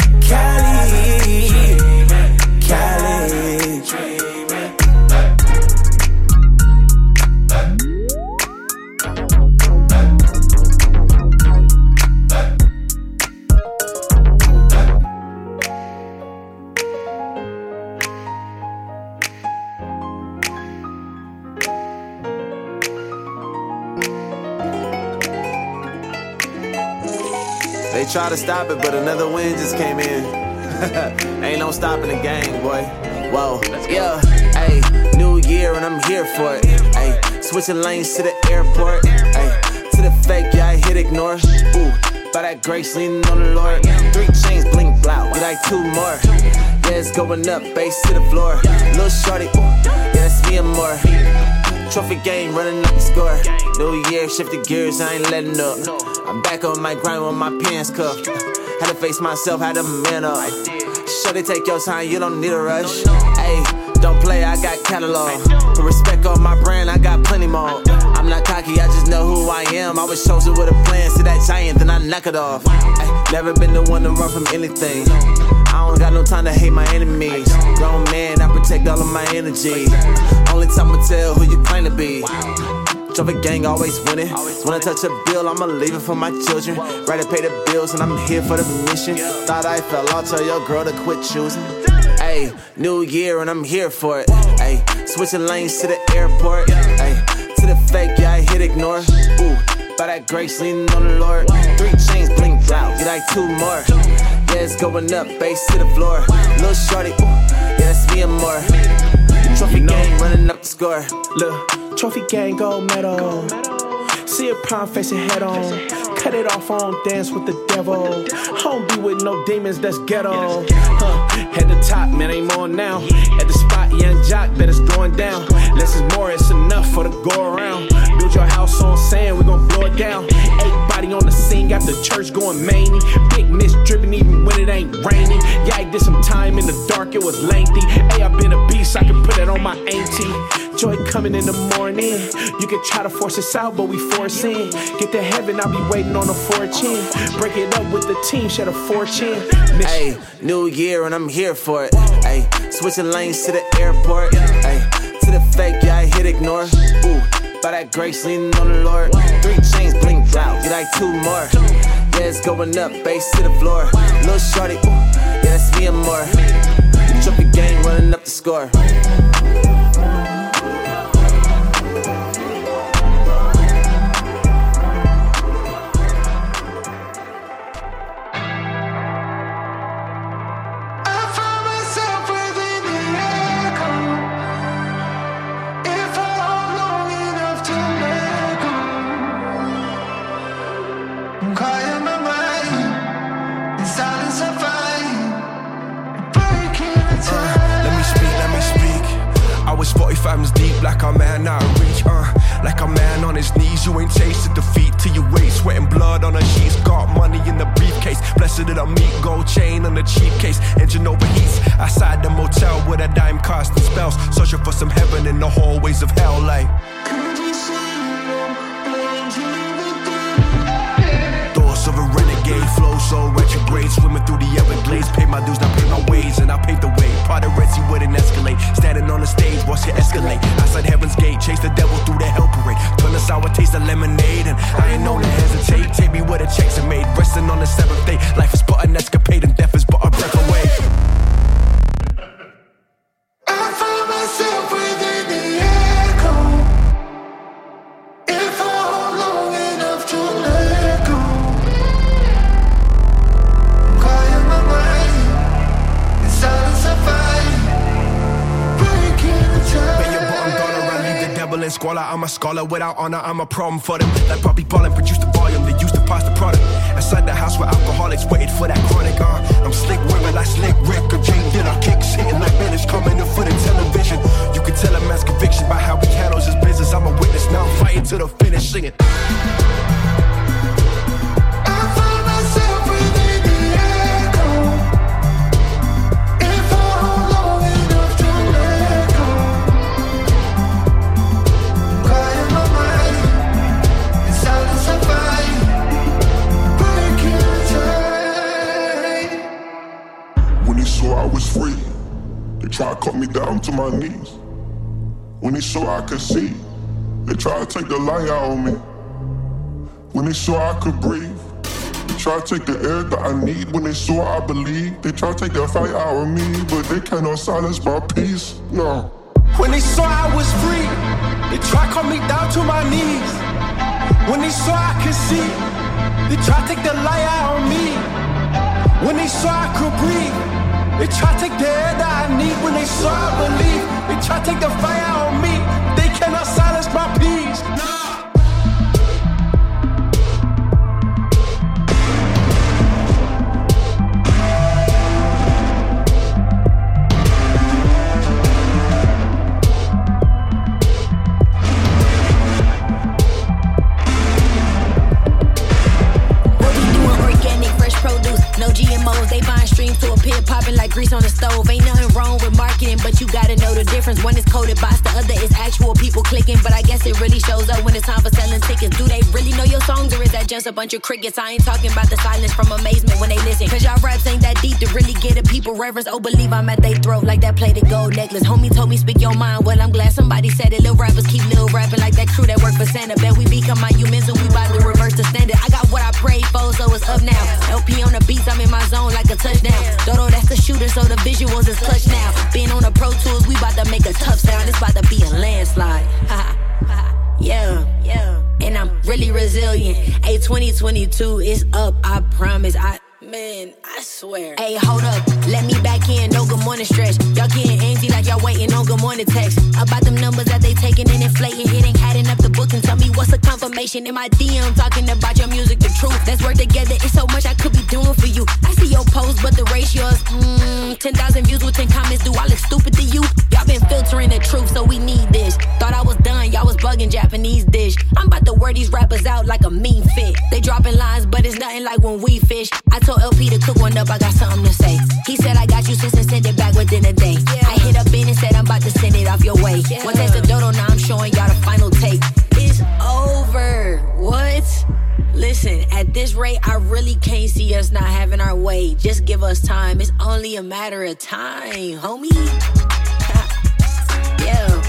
Speaker 5: Try to stop it, but another win just came in. Ain't no stopping the game, boy. Whoa, yeah, hey, new year and I'm here for it. Hey, switching lanes to the airport. Hey, to the fake, yeah, I hit ignore. Ooh, by that grace leaning on the Lord. Three chains blink blow, get like two more. Yeah, it's going up, bass to the floor. Little shorty, ooh, yeah, that's me and more. Trophy game, running up the score. New year, shifted gears, I ain't letting up. I'm back on my grind with my pants cuffed. Had to face myself, had to man up. Shorty, take your time, you don't need a rush. Hey, don't play, I got catalog. Put respect on my brand, I got plenty more. I'm not cocky, I just know who I am. I was chosen with a plan, see that giant, then I knock it off. Ay, never been the one to run from anything. I don't got no time to hate my enemies. Grown man, I protect all of my energy. Only time I tell who you claim to be. Trophy gang always winning. When I touch a bill, I'ma leave it for my children. Ready to pay the bills, and I'm here for the mission. Thought I fell off, tell your girl to quit choosing. Ayy, new year, and I'm here for it. Ayy, switching lanes to the airport. Ayy, to the fake, yeah, I hit ignore. Ooh, by that grace, leaning on the Lord. Three chains blinked out, get like two more. It's going up, bass to the floor. Little shorty, ooh, yeah, that's me and more. Trophy gang running up the score.
Speaker 30: Look, trophy gang gold medal. See a prime face it head on. Cut it off I don't dance with the devil. I don't be with no demons, that's ghetto. Huh. At the top, man, ain't more now. At the young jock, that is going down. Less is more, it's enough for the go around. Build your house on sand, we gon' blow it down. Eight body on the scene, got the church going many. Big mist dripping even when it ain't raining. Yeah, I did some time in the dark, it was lengthy. Hey, I been a beast, I can put that on my auntie. Joy coming in the morning. You can try to force us out, but we force in. Get to heaven, I'll be waiting on a fortune. Break it up with the team, shed a fortune.
Speaker 5: Hey, new year and I'm here for it. Hey, switching lanes to the airport. Hey, to the fake, yeah, I hit ignore. Ooh, by that grace, leaning on the Lord. Three chains blinked out, get like two more. Yeah, it's going up, bass to the floor. Little shorty, yeah, that's me and more. Trophy game running up the score.
Speaker 31: Like a man out of reach, uh. Like a man on his knees, you ain't tasted defeat till you wait. Sweating blood on the sheets, got money in the briefcase. Blessed that I meet, gold chain on the cheap case. Engine overheats, outside the motel with a dime casting spells. Searching for some heaven in the hallways of hell, like. Flow so retrograde Swimming through the Everglades Pay my dues, now pay my ways, And I paved the way. Part of Red Sea wouldn't escalate. Standing on the stage, watch it escalate. Outside heaven's gate Chase the devil through the hell parade. Turn the sour taste of lemonade And I ain't known to hesitate. Take me where the checks are made. Resting on the seventh day Life is but an escapade And death is but a breath away squalor. I'm a scholar without honor, I'm a problem for them. Like Bobby Ballin, produce the volume, they used to pass the product. Inside the house where alcoholics waited for that chronic. Uh, I'm slick women like slick Rick or J Dilla. Kicks hitting like Spanish coming in for the television. You can tell a man's conviction by how he handles his business. I'm a witness now, I'm fighting to the finish, singing.
Speaker 32: They tried to cut me down to my knees. When they saw I could see, they try to take the light out of me. When they saw I could breathe, they try to take the air that I need. When they saw I believe, they try to take the fight out of me, but they cannot silence my peace. No.
Speaker 30: When they saw I was free, they tried to cut me down to my knees. When they saw I could see, they tried to take the light out of me. When they saw I could breathe, they try to take the air that I need. When they saw I believe, they try to take the fire of me. They cannot silence my peace.
Speaker 33: Demos. They buying streams to appear popping like grease on the stove. Ain't nothing wrong with marketing, but you gotta know the difference. One is coded bots, the other is actual people clicking. But I guess it really shows up when it's time for selling tickets. Do they really know your songs or is that just a bunch of crickets? I ain't talking about the silence from amazement when they listen. Cause y'all raps ain't that deep to really get it. People reverence. Oh, believe I'm at they throat like that plated gold necklace. Homie told me speak your mind. Well, I'm glad somebody said it. Little rappers keep little rapping like that crew that work for Santa. Bet we become monuments and we about to reverse the standard. I got what I prayed for, so it's up now. LP on the beats, I'm in my zone like a touchdown. Dodo, that's the shooter, so the visuals is clutch now. Being on the Pro Tools, we about to make a tough sound. It's about to be a landslide. yeah, yeah. And I'm really resilient. Hey, 2022 is up, I promise. I Man, I swear. Hey, hold up, let me back in, no good morning stretch. Y'all getting antsy like y'all waiting on good morning text. About them numbers that they taking and inflating, hitting, adding up the book and tell me what's the confirmation in my DM talking about your music, the truth. Let's work together, it's so much I could be doing for you. I see your post, but the ratio's mm, 10,000 views with 10 comments. Do I look stupid to you? Y'all been filtering the truth, so we need this. Thought I was done, y'all was bugging Japanese dish. I'm about to wear these rappers out like a mean fit. They dropping lines, but it's nothing like when we fish. I told LP to cook one up, I got something to say. He said I got you since and send it back within a day. I hit up in and said I'm about to send it off your way. One test of dodo, now I'm showing y'all the final take. It's over. What? Listen, at this rate, I really can't see us not having our way. Just give us time. It's only a matter of time, homie. yeah.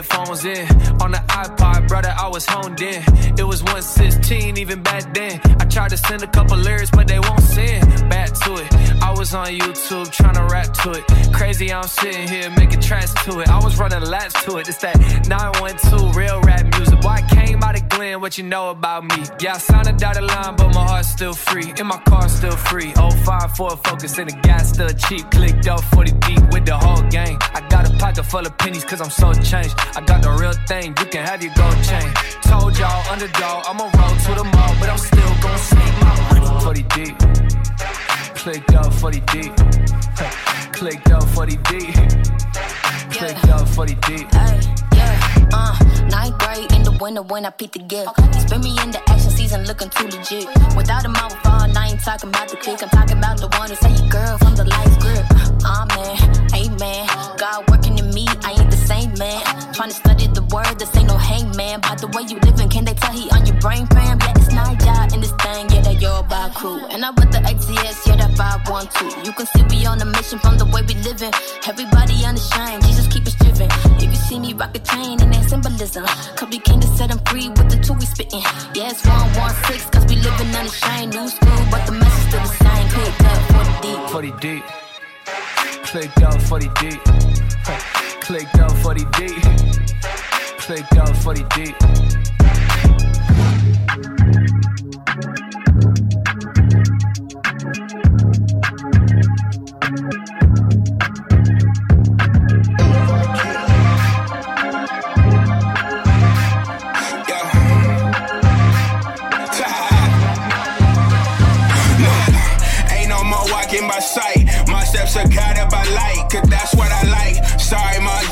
Speaker 34: if in on the iPod, brother. I was honed in. It was 116 even back then. I tried to send a couple lyrics, but they won't send back to it. I was on YouTube trying to rap to it. Crazy, I'm sitting here making tracks to it. I was running laps to it. It's that 912 real rap music. Boy, I came out of Glen, what you know about me? Yeah, I signed a dotted line, but my heart's still free. And my car's still free. 05 Ford Focus and the gas still cheap. Clicked up 40 deep with the whole gang. I got a pocket full of pennies cause I'm so changed. I got the real thing, you can have your gold chain. Told y'all, underdog, I'ma roll to the mall, but I'm still gonna sneak my money 40 deep. Clicked up 40 deep. Clicked up 40 deep. Clicked up 40 deep.
Speaker 33: Uh, ninth grade in the winter when I picked the gift. Spin me in the action season looking too legit. Without a mouth fall, I ain't talking about the click. I'm talking about the one who say you girl from the life grip. Amen, amen. God working in me, I ain't the same man. Trying to study the word, this ain't no hangman. By the way you living, can they tell he on your brain fam? Yeah, it's not y'all in this thing, yeah, that your by crew. And I'm with the ATS, yeah, that 512. You can see we on a mission from the way we living. Everybody unashamed, Jesus keep us driven. If you see me rock a chain and that symbolism, cause we came to set them free with the two we spitting. Yeah, it's 116, cause we living unashamed. New school, but the message still the same. Clicked up 40 deep.
Speaker 34: 40 deep. Clicked up 40 deep. Clicked up 40 deep. Clicked up 40 deep.
Speaker 35: Ain't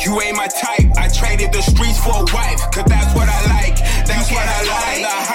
Speaker 35: you ain't my type. I traded the streets for a wife, cause that's what I like. That's what I like.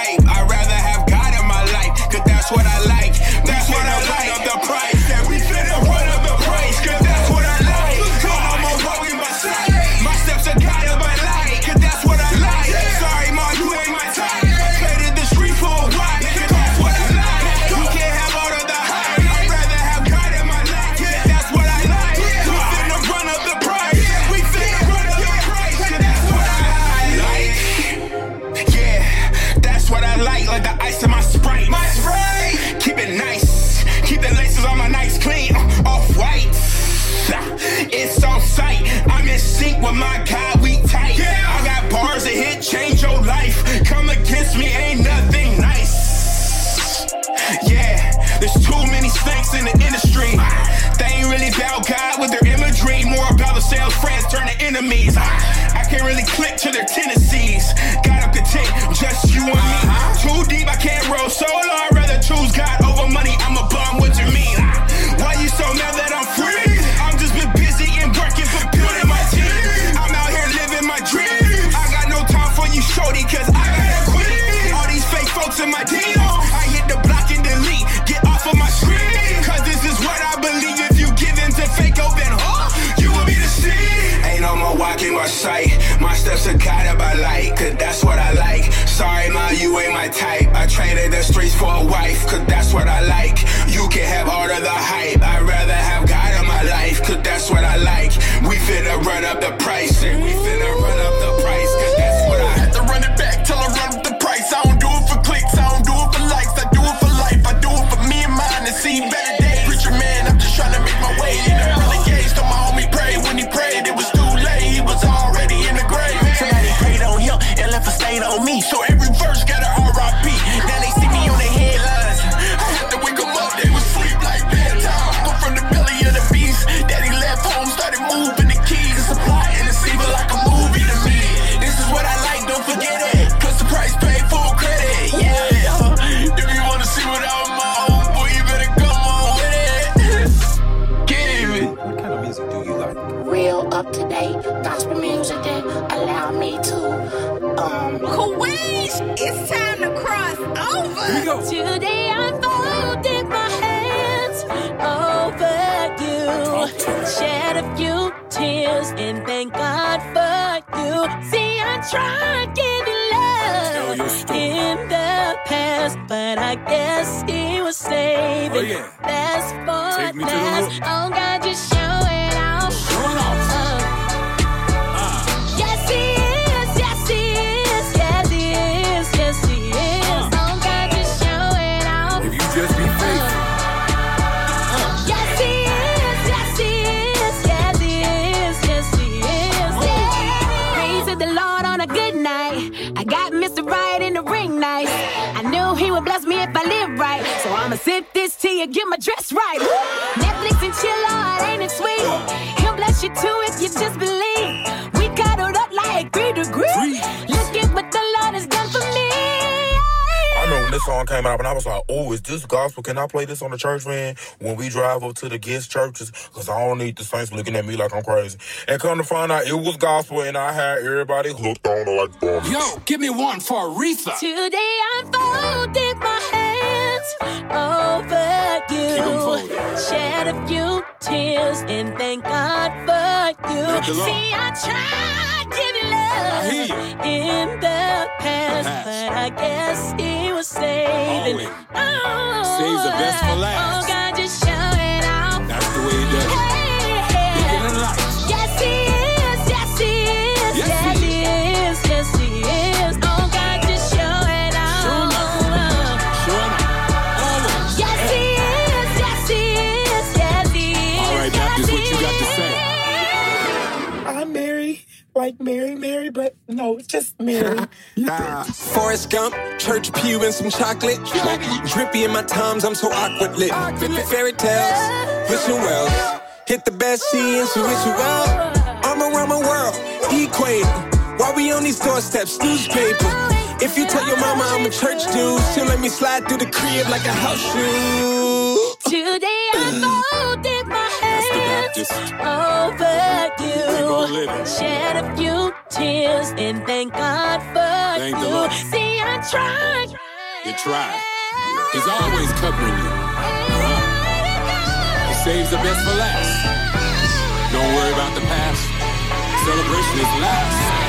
Speaker 35: Enemies. I can't really click to their tendencies.
Speaker 33: Guided by light, cause that's what I like. Sorry, ma, you ain't my type. I traded the streets for a wife, cause that's what I like. You can have all of the hype. I'd rather have God in my life, cause that's what I like. We finna run up the price, and we
Speaker 15: go.
Speaker 1: Today I folded my hands over you. Shed a few tears and thank God for you. See, I tried giving love in the past, but I guess he was oh, saving
Speaker 15: Oh, yeah.
Speaker 1: best for
Speaker 15: Take me to the
Speaker 1: last. Oh God, just right.
Speaker 32: Song came out and I was like, oh, is this gospel? Can I play this on the church van when we drive up to the guest churches? Because I don't need the saints looking at me like I'm crazy. And come to find out it was gospel and I had everybody hooked on it like boom.
Speaker 15: Yo, give me one for Aretha.
Speaker 1: Today I folded my hands over you. Shed a few tears and thank God for you.
Speaker 15: Thank.
Speaker 1: See, I tried giving
Speaker 15: I
Speaker 1: love in the past,
Speaker 15: Past.
Speaker 1: but I guess he was saving.
Speaker 15: Always.
Speaker 1: Oh,
Speaker 15: Saves the best for last.
Speaker 1: Oh, God, just show it out.
Speaker 15: That's the way he does it. Bigger than
Speaker 36: like Mary, Mary, but no, it's just Mary.
Speaker 37: Ah, Forrest Gump, church pew and some chocolate. Drippy in my times, I'm so awkward lit. Fairy tales, wishing wells. Hit the best sea and so wish you well. I'm around my world, equator. While we on these doorsteps, newspaper. If you tell your mama I'm a church dude, she'll let me slide through the crib like a house shoe.
Speaker 1: Today I'm folded hands over you. Shed a few tears and thank God for
Speaker 15: Thank
Speaker 1: you. See, I tried.
Speaker 15: You tried. He's always covering you. Uh-huh. He saves the best for last. Don't worry about the past. Celebration is last.